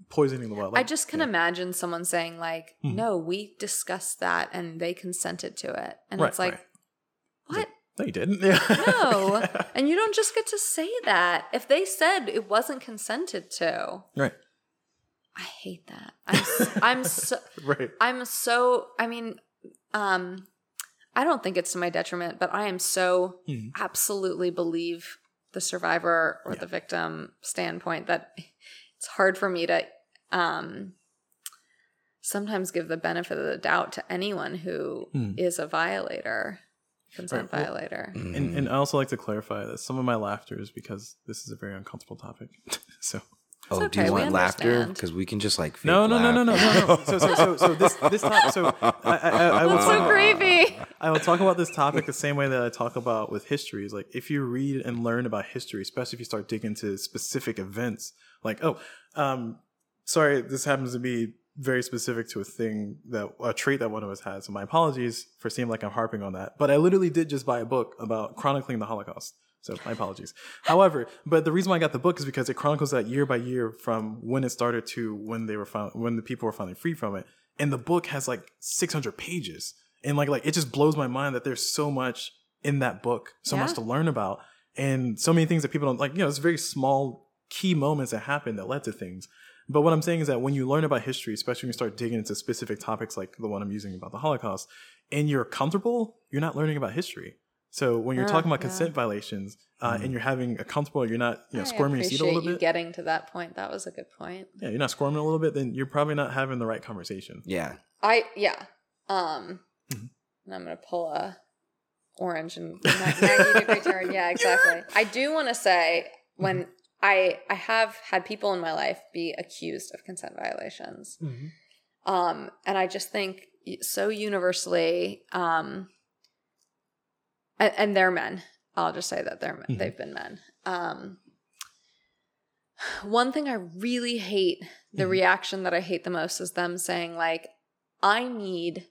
poisoning the well. I just can yeah. imagine someone saying like, Mhm. "No, we discussed that, and they consented to it," and Right, it's like, right. "What? No, you didn't. Yeah. No. And you don't just get to say that. If they said it wasn't consented to, right. I hate that. I'm I'm so Right. I'm so I mean, um I don't think it's to my detriment, but I am so Mhm. absolutely believe the survivor or Yeah. the victim standpoint that it's hard for me to um sometimes give the benefit of the doubt to anyone who is Mm. a violator, consent Right, well- violator. Mm-hmm. And, and I also like to clarify that some of my laughter is because this is a very uncomfortable topic. so oh, do you want laughter? Because we can just like no, no, no, no, no, no, no. So, so, so, so this this topic. So I, I, I, I will That's so creepy. I will talk about this topic the same way that I talk about with history. Is like if you read and learn about history, especially if you start digging into specific events, like oh, um, sorry, this happens to be very specific to a thing that a trait that one of us has. So my apologies for seeming like I'm harping on that. But I literally did just buy a book about chronicling the Holocaust. So my apologies. However, but the reason why I got the book is because it chronicles that year by year from when it started to when they were when the people were finally free from it. And the book has like 600 pages, and like like it just blows my mind that there's so much in that book, so much to learn about, and so many things that people don't like. You know, it's very small key moments that happen that led to things. But what I'm saying is that when you learn about history, especially when you start digging into specific topics like the one I'm using about the Holocaust, and you're comfortable, you're not learning about history. So when you're Ah, talking about yeah. consent violations uh, and you're having a comfortable, you're not you know I squirming your seat a appreciate little you bit. getting to that point. That was a good point. yeah, you're not squirming a little bit, then you're probably not having the right conversation. Yeah. I yeah. Um Mhm. and I'm gonna pull a orange and nine- 90 degree turn. Yeah, exactly. I do want to say when I I have had people in my life be accused of consent violations. Um, and I just think so universally, um, and, and they're men. I'll just say that they're men. Mhm. they've been men. Um, one thing I really hate, the Mhm. reaction that I hate the most is them saying like, "I need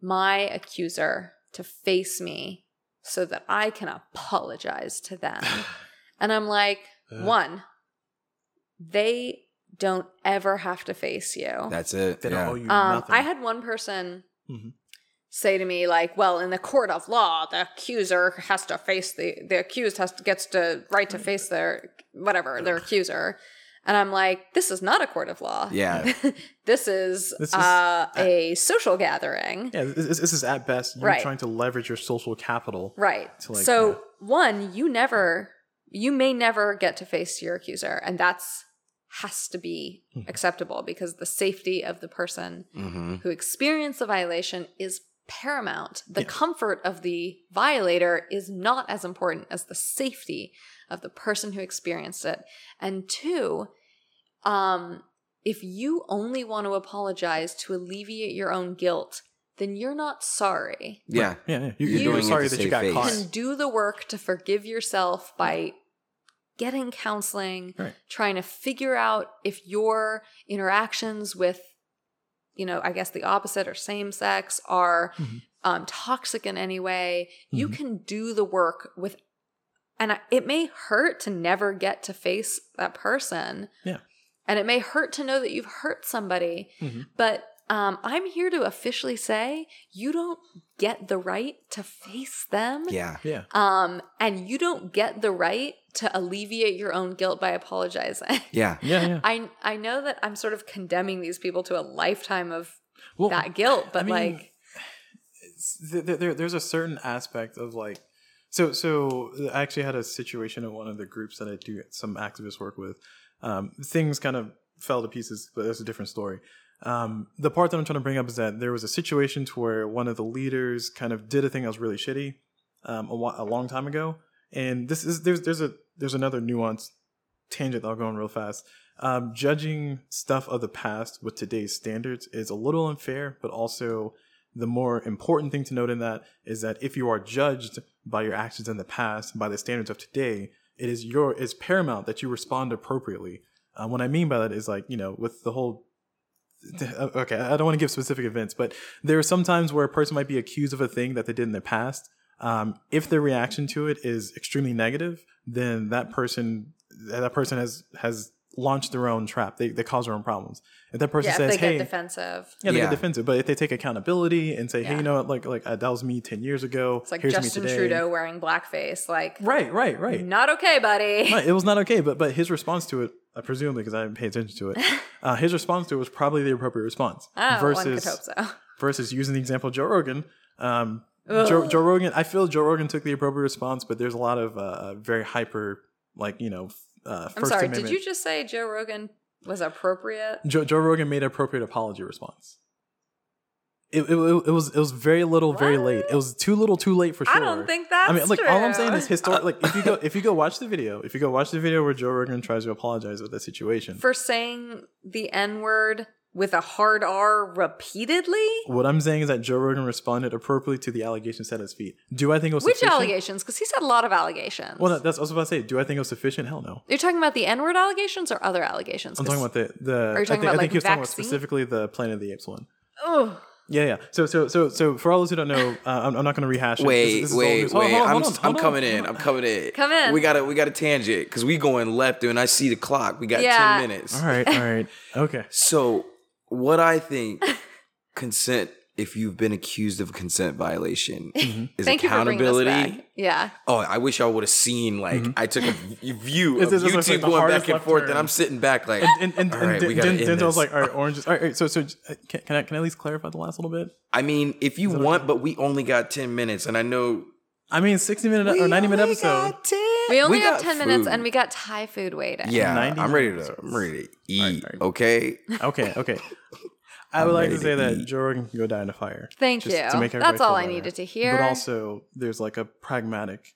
my accuser to face me so that I can apologize to them," and I'm like, Ugh. one, they don't ever have to face you. That's it. They don't yeah. owe you Um, nothing. I had one person Mhm. say to me, like, "Well, in the court of law, the accuser has to face the the accused has to gets to right to face their whatever their accuser," and I'm like, "This is not a court of law. Yeah. this is This is- uh, a social gathering." yeah, this, this is at best you're Right. trying to leverage your social capital. Right. to, like, so yeah. one, you never, you may never get to face your accuser, and that's has to be Mhm. acceptable because the safety of the person hmm who experienced the violation is paramount. The Yeah. comfort of the violator is not as important as the safety of the person who experienced it. And two, um, if you only want to apologize to alleviate your own guilt, then you're not sorry. Yeah. Yeah, yeah. You, You're you're doing it sorry to that you got face. caught. can do the work to forgive yourself by getting counseling, Right. trying to figure out if your interactions with, you know, I guess the opposite or same sex are Mhm. um, toxic in any way. You Mhm. can do the work with, and I, it may hurt to never get to face that person. Yeah. And it may hurt to know that you've hurt somebody, Mhm. but um, I'm here to officially say you don't get the right to face them. Yeah. Yeah. Um, and you don't get the right to alleviate your own guilt by apologizing. Yeah. Yeah, yeah. I I know that I'm sort of condemning these people to a lifetime of Well, that guilt, but I mean, like there, there, there's a certain aspect of like so so i actually had a situation in one of the groups that i do some activist work with um, things kind of fell to pieces but that's a different story um, the part that i'm trying to bring up is that there was a situation to where one of the leaders kind of did a thing that was really shitty um, a, a long time ago. And this is there's there's a there's another nuance tangent that i'll go on real fast. Um, judging stuff of the past with today's standards is a little unfair but also the more important thing to note in that is that if you are judged by your actions in the past by the standards of today it is your it's paramount that you respond appropriately. Uh, what i mean by that is like you know with the whole okay i don't want to give specific events but there are some times where a person might be accused of a thing that they did in the past um, if their reaction to it is extremely negative then that person that person has has launched their own trap they, they cause their own problems if that person yeah, if says they hey get defensive. yeah, they Yeah. get defensive, but if they take accountability and say, "Hey, Yeah. you know what? Like, like uh, that was me ten years ago. It's like Here's Justin me today." Trudeau wearing blackface. Like, Right, right, right. not okay, buddy. Right, It was not okay, but but his response to it, uh, presumably because I didn't pay attention to it, uh, his response to it was probably the appropriate response. Oh, versus hope so. versus using the example of Joe Rogan. Um, Joe, Joe Rogan, I feel Joe Rogan took the appropriate response, but there's a lot of uh, very hyper, like you know, uh, I'm sorry. Amendment. Did you just say Joe Rogan was appropriate? Joe, Joe Rogan made an appropriate apology response. It, it, it was it was very little, very late. It was too little, too late for sure. I don't think that's I mean, like all I'm saying is historic. Uh, like if you go if you go watch the video, if you go watch the video where Joe Rogan tries to apologize with the situation, for saying the N word with a hard R repeatedly. what I'm saying is that Joe Rogan responded appropriately to the allegations set at his feet. Do I think it was Which sufficient? allegations? Because he's had a lot of allegations. Well, that's what I about to say. Do I think it was sufficient? Hell no. You're talking about the N word allegations or other allegations? I'm talking about the the. Are you talking I think, about, I think like, he was talking about specifically the Planet of the Apes one. Oh, Yeah, yeah. So, so, so, so, for all those who don't know, uh, I'm, I'm not going to rehash. it. This- Wait, this is wait, news. Hold wait. hold on, I'm, on, I'm hold coming on. in. I'm coming in. Come in. We got a we got a tangent because we going left and I see the clock. We got Yeah. ten minutes. All right, all right, okay. So what I think consent, if you've been accused of consent violation, Mm-hmm. is thank you for this accountability. back. Yeah, Oh, I wish y'all would have seen like I took a view This of is just like going back and forth, turn. and I'm sitting back like, And and, and right, Den- we gotta Den- end Denzel's this. like, all right, oranges. All right, all right, so, so, uh, can, can I can I at least clarify the last little bit? I mean, if you want, but we only got ten minutes, and I know I mean, 60 minute or 90 minute episode. got 10. we only have got ten minutes, and we got Thai food waiting. yeah, I'm ready to I'm ready to eat. all right. Okay, Okay, okay. I would like to say to that eat. Joe Rogan can go die in a fire. Thank Just you. to make everybody That's all I needed to hear. But also, there's like a pragmatic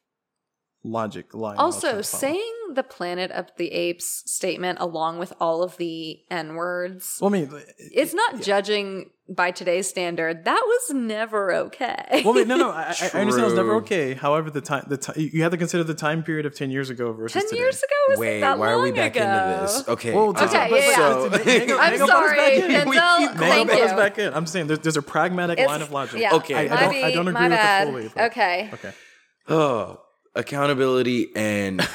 logic line. that I was trying also saying the Planet of the Apes statement along with all of the N words. Well, I mean, it's not judging by today's standard. That was never okay. Well, I mean, no, no. I, I I understand it's never okay. However, the time, the time, you have to consider the time period of ten years ago versus Ten today. years ago was Wait, that why long are we back ago. into this? Okay. Well, uh, Okay, but- yeah, so- but- Mango- I'm Mango brought us sorry, back in. Denzel. We keep Mango Thank brought us you. back in. I'm saying there's, there's a pragmatic It's- line of logic. Yeah, Okay. I, I don't, I don't my agree with bad. it fully. but- Okay. Okay. Oh, accountability and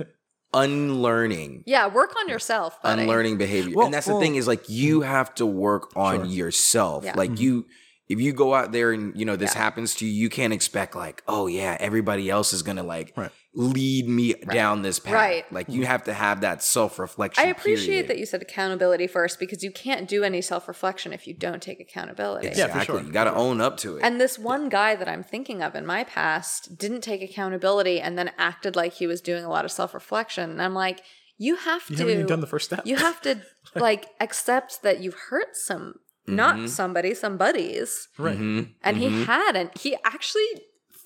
unlearning. Yeah, work on yourself, buddy. unlearning behavior. Well, and that's well- the thing is like you mm-hmm. have to work on Sure. yourself. Yeah. Like mm-hmm. you if you go out there and you know this Yeah. happens to you, you can't expect like, oh yeah, everybody else is gonna like Right. Lead me down this path. Right. Like you have to have that self reflection. I appreciate that you said accountability first because you can't do any self reflection if you don't take accountability. Yeah, for Exactly. sure. You gotta own up to it. And this one guy that I'm thinking of in my past didn't take accountability and then acted like he was doing a lot of self reflection. And I'm like, you have You to haven't even done the first step. you have to like accept that you've hurt some not somebody, some buddies. right. Mhm. And Mhm. he hadn't. He actually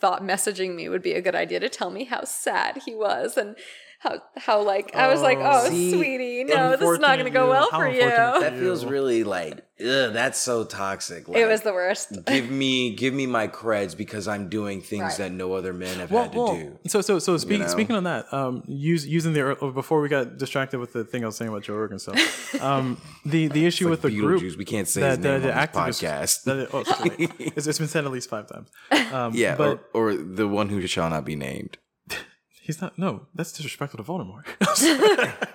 thought messaging me would be a good idea to tell me how sad he was and how how like I was like, Oh. oh, See, sweetie, no, this is not going to go unfortunate well you. How for unfortunate you. that feels really like, ugh, that's so toxic. Like, It was the worst. give me give me my creds because I'm doing things Right. that no other men have Well, had to well, do. so so so speaking know? speaking on that, um, use, using the ear- before we got distracted with the thing I was saying about Joe Rogan stuff. Um, the the issue with the group Beetlejuice. We can't say that his name the, the on activists podcast. that it- oh, sorry. it's, it's been said at least five times. Um, yeah, but or, or the one who shall not be named. He's not. No, that's disrespectful to Voldemort.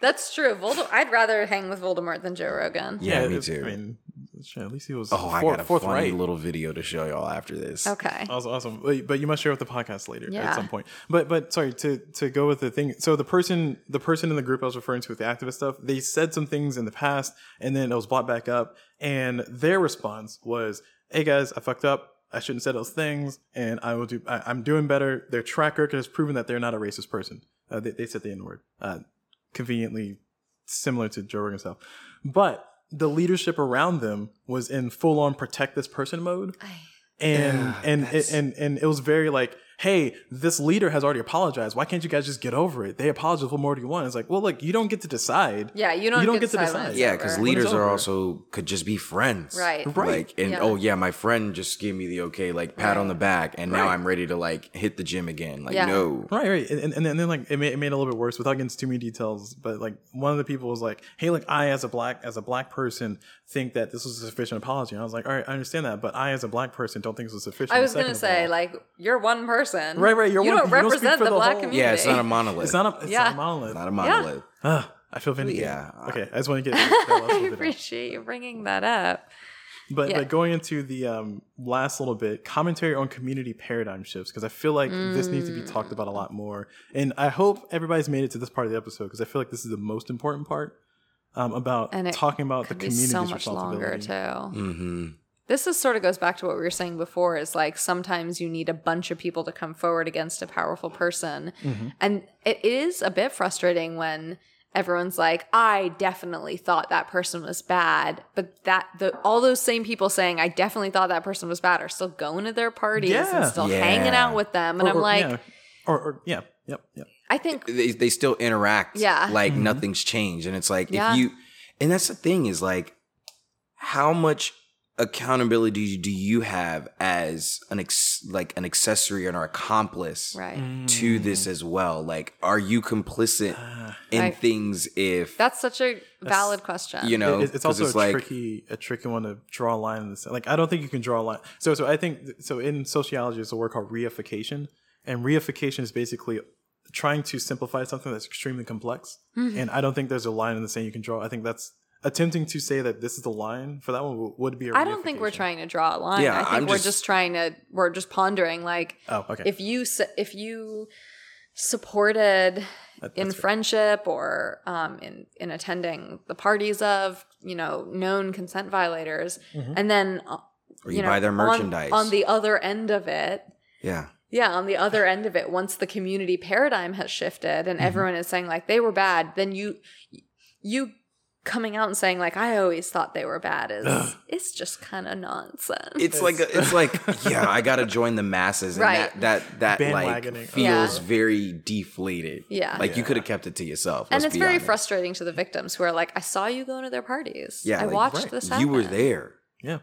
That's true. Voldemort. I'd rather hang with Voldemort than Joe Rogan. Yeah, me it- too. I mean, shit, at least he was. oh, I four- got a fourth funny right. little video to show y'all after this. Okay. Awesome, awesome. But, but you must share with the podcast later Yeah. at some point. But but sorry to to go with the thing. So the person the person in the group I was referring to with the activist stuff, they said some things in the past, and then it was brought back up, and their response was, "Hey guys, I fucked up. I shouldn't say those things, and I will do. I, I'm doing better. Their track record has proven that they're not a racist person. Uh, they, they said the N word, uh, conveniently similar to Joe Rogan stuff, but." The leadership around them was in full on protect this person mode and Yeah, and, that's- and and it was very like hey this leader has already apologized why can't you guys just get over it they apologized what more do you want it's like well like you don't get to decide Yeah, you don't, You don't get, get to to decide. decide. Yeah, because leaders are also could just be friends, Right. Right. Like, and Yeah. oh yeah, my friend just gave me the okay, like pat on the back, and now I'm ready to like hit the gym again. Like, Yeah. no, right right and, and, and then like it made, it made it a little bit worse without getting into too many details but like one of the people was like hey like i as a black as a black person think that this was a sufficient apology and i was like all right i understand that but i as a black person don't think this was sufficient I was gonna say, all- like, you're one person. Right, right, you're you one- don't you don't speak represent for the, the black whole- community. yeah, it's not a monolith. it's not a it's Yeah. not a monolith not a monolith. Ah, i feel vindicated Yeah. okay i just want to get that last little I appreciate you bringing that up. But Yeah. but going into the um, last little bit, commentary on community paradigm shifts because I feel like this needs to be talked about a lot more, and I hope everybody's made it to this part of the episode because I feel like this is the most important part um, about And talking about the Could be community's so much longer responsibility. too. Mm-hmm. This is sort of goes back to what we were saying before is like sometimes you need a bunch of people to come forward against a powerful person. Mm-hmm. And it is a bit frustrating when everyone's like, I definitely thought that person was bad. But that the all those same people saying I definitely thought that person was bad are still going to their parties Yeah. and still Yeah. hanging out with them. And Or- I'm or- like, yeah. or, or yeah, yep, yep. I think They they still interact, Yeah. like Mm-hmm. nothing's changed, and it's like Yeah. if you, and that's the thing is like, how much accountability do you have as an ex like an accessory or an accomplice right. to this as well? Like, are you complicit in Right. things if That's such a valid question. you know? It- it's 'cause also a like, tricky a tricky one to draw a line in this. Like I don't think you can draw a line. So so I think so in sociology there's a word called reification, and reification is basically trying to simplify something that's extremely complex. Mm-hmm. And I don't think there's a line in the sand you can draw. I think that's attempting to say that this is the line for that one would- would be. a I don't think we're trying to draw a line. Yeah, I think I'm we're just- just, trying to we're just pondering like Oh, okay. if you if you supported That- in that's fair. friendship or um, in in attending the parties of you know known consent violators, Mm-hmm. and then uh, or you, know, buy their on- merchandise. on, the other end of it. yeah, Yeah, on the other end of it, once the community paradigm has shifted Mm-hmm. and everyone is saying like they were bad, then you you coming out and saying like I always thought they were bad is Ugh. it's just kind of nonsense. It's like a, it's like yeah, I gotta join the masses, and Right. that that that like feels Yeah. very deflated. Yeah. like you could have kept it to yourself. and it's very honest. frustrating to the victims who are like, I saw you going to their parties. Yeah, I like, watched right. this happen. You were there. Yeah.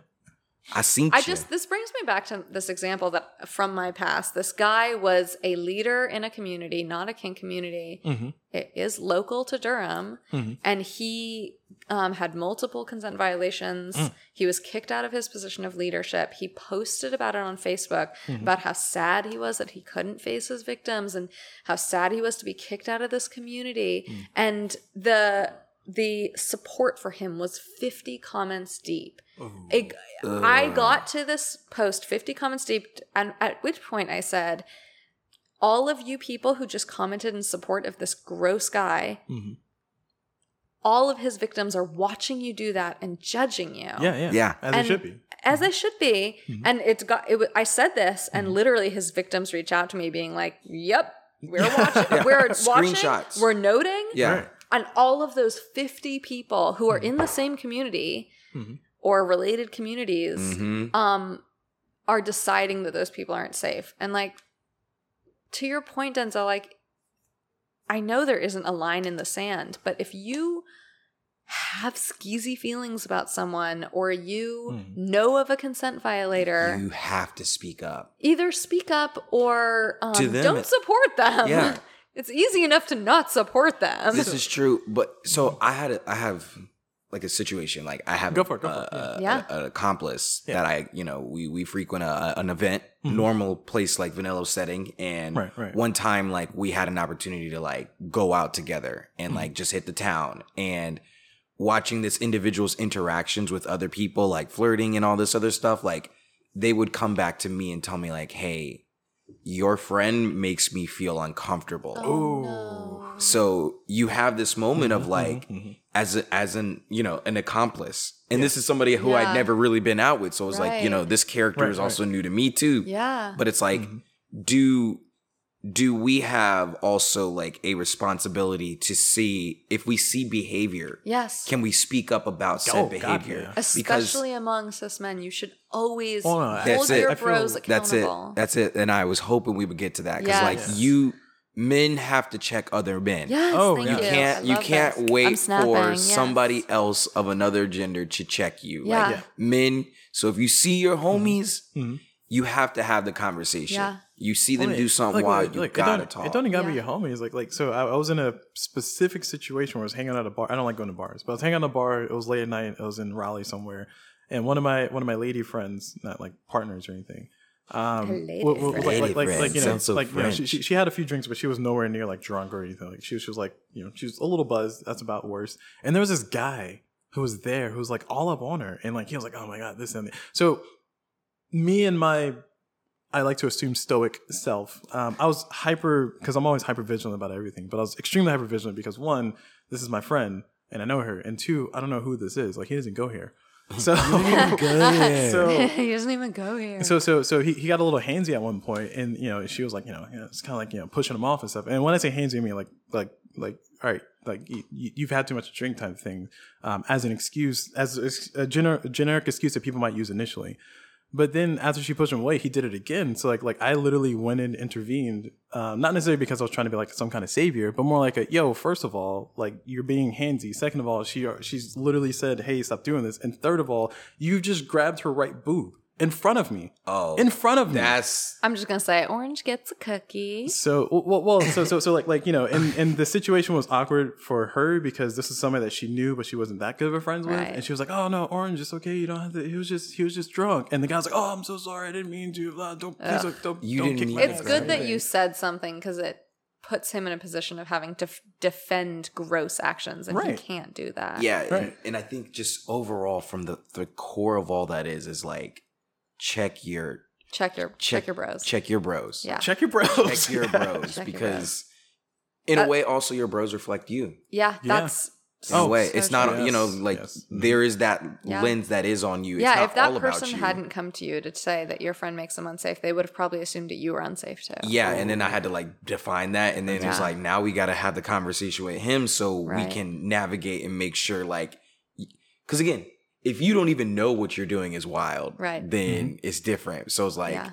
I seen. I you. just this brings me back to this example that from my past. This guy was a leader in a community, not a kink community. Mm-hmm. It is local to Durham, Mhm. and he um, had multiple consent violations. Mm. He was kicked out of his position of leadership. He posted about it on Facebook Mm-hmm. about how sad he was that he couldn't face his victims and how sad he was to be kicked out of this community. Mm. And the the support for him was 50 comments deep. It, I got to this post 50 comments deep, and at which point I said, All of you people who just commented in support of this gross guy, Mhm. all of his victims are watching you do that and judging you. Yeah, yeah, Yeah. as And- it should be. As they should be. Mm-hmm. And it's got, it, I said this, and literally his victims reach out to me being like, Yep, we're watching, we're watching, we're noting. yeah. Right. And all of those 50 people who are in the same community Mhm. or related communities Mhm. um, are deciding that those people aren't safe. And like, to your point, Denzel, like, I know there isn't a line in the sand, but if you have skeezy feelings about someone or you Mhm. know of a consent violator, You have to speak up. either speak up or um, them, don't support them. Yeah. It's easy enough to not support them. This is true, but so I had a, I have like a situation like I have Go for it, go for a, it, a- yeah. a- an accomplice Yeah. that I you know we we frequent a, an event Mhm. normal place like Vanilla setting and Right, right. one time like we had an opportunity to like go out together and Mm-hmm. like just hit the town and watching this individual's interactions with other people like flirting and all this other stuff like they would come back to me and tell me like hey your friend makes me feel uncomfortable Oh, Ooh. no. so you have this moment Mm-hmm, of like as a, as an you know an accomplice and this is somebody who Yeah. I'd never really been out with so it's like you know this character Right, is right. also new to me too Yeah. but it's like Mhm. do do we have also like a responsibility to see if we see behavior yes. can we speak up about said Oh, God, behavior yeah. Especially among cis men, you should always Oh, no, hold That's it. your I feel- bros that's it that's it and i was hoping we would get to that because like Yes. you men have to check other men Yes, Oh, thank you. you can't you can't this. Wait for yes. somebody else of another gender to check you Yeah. like Yeah. men so if you see your homies Mhm. you have to have the conversation Yeah. You see them Well, do something like, wild like, you like, gotta it talk It don't even gotta be Yeah. your homies. Like, like, so I, I was in a specific situation where I was hanging out at a bar. I don't like going to bars, but I was hanging out at a bar. It was late at night. I was in Raleigh somewhere, and one of my one of my lady friends, not like partners or anything. Um, Her lady wa- wa- was friend. like, like, like, like, you know, Sounds so like you know, she, she, she had a few drinks, but she was nowhere near like drunk or anything. Like she was, she was like, you know, she was a little buzzed. That's about worse. And there was this guy who was there who was like all up on her, and like he was like, oh my god, this and that. So me and my I like to assume stoic self. Um, I was hyper because I'm always hyper vigilant about everything, but I was extremely hyper vigilant because one, this is my friend and I know her, and two, I don't know who this is. Like he doesn't go here, so so he doesn't even go here. so so so he, he got a little handsy at one point, and you know she was like you know, you know it's kind of like you know pushing him off and stuff. And when I say handsy, I mean like like like all right, like you, you've had too much to drink type thing, um, as an excuse, as a, a gener- generic excuse that people might use initially. But then after she pushed him away, he did it again. So like like I literally went and intervened, um, not necessarily because I was trying to be like some kind of savior, but more like a yo. First of all, like you're being handsy. Second of all, she she's literally said, "Hey, stop doing this." And third of all, you just grabbed her right boob in front of me, oh in front of me. that's I'm just gonna say, Orange gets a cookie. So well, well, so so so like like you know, and and the situation was awkward for her because this is somebody that she knew, but she wasn't that good of a friends with, Right. and she was like, "Oh no, Orange, it's okay, you don't have to." He was just he was just drunk, and the guy was like, "Oh, I'm so sorry, I didn't mean to. Blah, don't please Ugh. don't, don't, You don't didn't kick mean my to It's ass good that you said something because it puts him in a position of having to f- defend gross actions, and he can't do that. yeah and, Right. and i think just overall from the the core of all that is is like check your check your check, your bros. check your bros Yeah, check your bros, check your bros Check your because in a Uh, way also your bros reflect you yeah, Yeah. that's In a Oh, way, so it's not true. you know like yes. Mhm. there is that Yeah. lens that is on you. It's yeah, not if that all about person you. hadn't come to you to say that your friend makes them unsafe, they would have probably assumed that you were unsafe too. Yeah, and then I had to like define that, and then it's like now we got to have the conversation with him so we can navigate and make sure like, because again, if you don't even know what you're doing is wild, Right. Then it's different. So it's like, Yeah.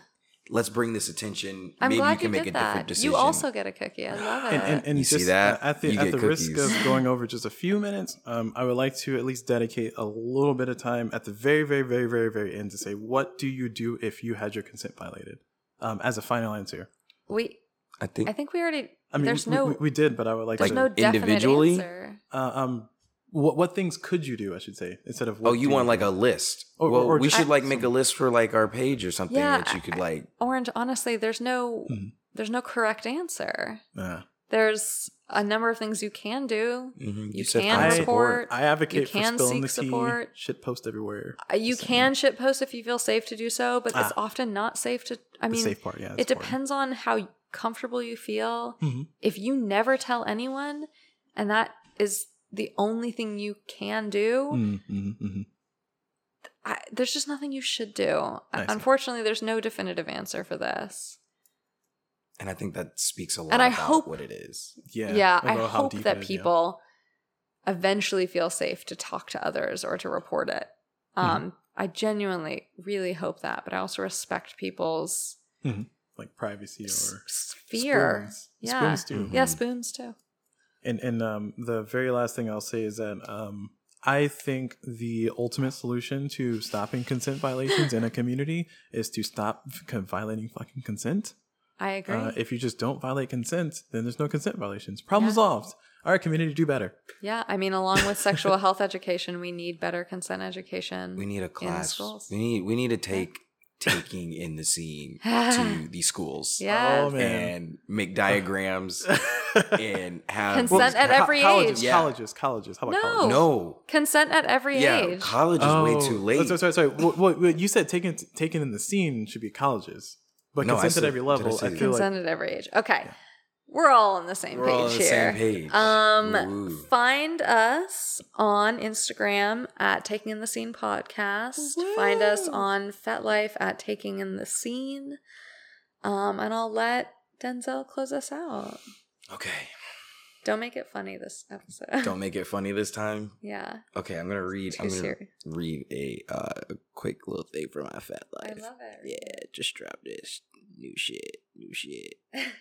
let's bring this attention. I'm Maybe glad you can you make did a different that. decision. You also get a cookie. I love it. and, and, and You see just, that? uh, at the at get the risk of going over just a few minutes um, i would like to at least dedicate a little bit of time at the very very very very very end to say what do you do if you had your consent violated um, as a final answer we, I think. I think we already. i mean there's we, no. we, we did but i would like there's to no definite individually? answer. uh, um what, what things could you do i should say instead of what oh, you do want like do? a list? Or- well, or we just should like make a list for like our page or something Yeah, that you could I- like. Orange. Honestly, there's no. Mhm. There's no correct answer. Uh, There's a number of things you can do. mhm, You said can find I- report. I advocate for can spilling the seek tea. support. Shit post everywhere. Uh, You Just can shit post if you feel safe to do so, but it's Ah. often not safe to. I the mean, safe part, yeah. it that's important. depends on how comfortable you feel. Mhm. If you never tell anyone, and that is the only thing you can do, Mhm, mhm, mhm. I, there's just nothing you should do. I. Unfortunately, there's no definitive answer for this. And I think that speaks a lot And I about hope- what it is. Yeah, Yeah, I hope deep that yeah. people eventually feel safe to talk to others or to report it. Mm-hmm. Um, I genuinely really hope that, but I also respect people's like privacy s- or sphere. spoons. Yeah. spoons too. Yeah, spoons too. And and um, the very last thing I'll say is that um, I think the ultimate solution to stopping consent violations in a community is to stop violating fucking consent. I agree. Uh, if you just don't violate consent, then there's no consent violations. Problem Yeah. solved. All right, community, do better. yeah, I mean, along with sexual health education, we need better consent education. We need a class. schools. We need we need to take taking in the scene to these schools. yeah. Oh, man. And make diagrams and have Consent at co- every colleges, age. Yeah. Colleges, colleges. How about No. colleges? No. Consent at every Yeah, age. college is way too oh. late. Oh, Sorry, sorry, sorry. What, what, what you said taken taken in the scene should be colleges, but No, consent said- at every did I level. I, that? feel Consent like at every age. Okay. We're all on the same We're page all on the here. same page. Um, Ooh. find us on Instagram at Taking in the Scene Podcast. Find us Woo! on FetLife at Taking in the Scene. Um, and I'll let Denzel close us out. Okay. Don't make it funny this episode. Don't make it funny this time. yeah. Okay, I'm gonna read. Too I'm gonna serious. read a uh, quick little thing for my fat life. I love it. Yeah, just drop this new shit. New shit.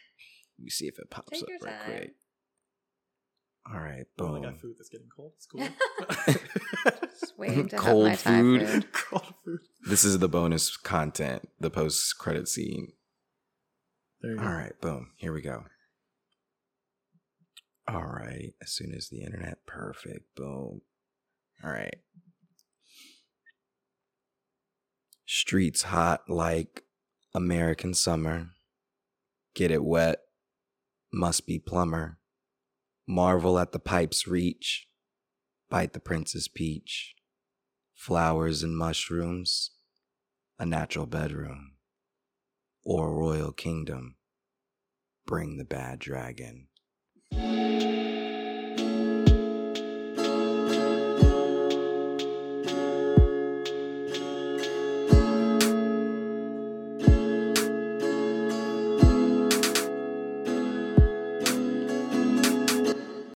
You see if it pops Take up your real time. quick. All right, oh, I boom. got food that's getting cold. It's cool. Just waiting to Cold have my Thai food. food. cold food. This is the bonus content, the post credit scene. There you go. All right, boom. Here we go. All right. As soon as the internet, perfect. Boom. All right. Streets hot like American summer. Get it wet. Must be plumber. Marvel at the pipe's reach. Bite the princess peach. Flowers and mushrooms. A natural bedroom. Or royal kingdom bring the bad dragon.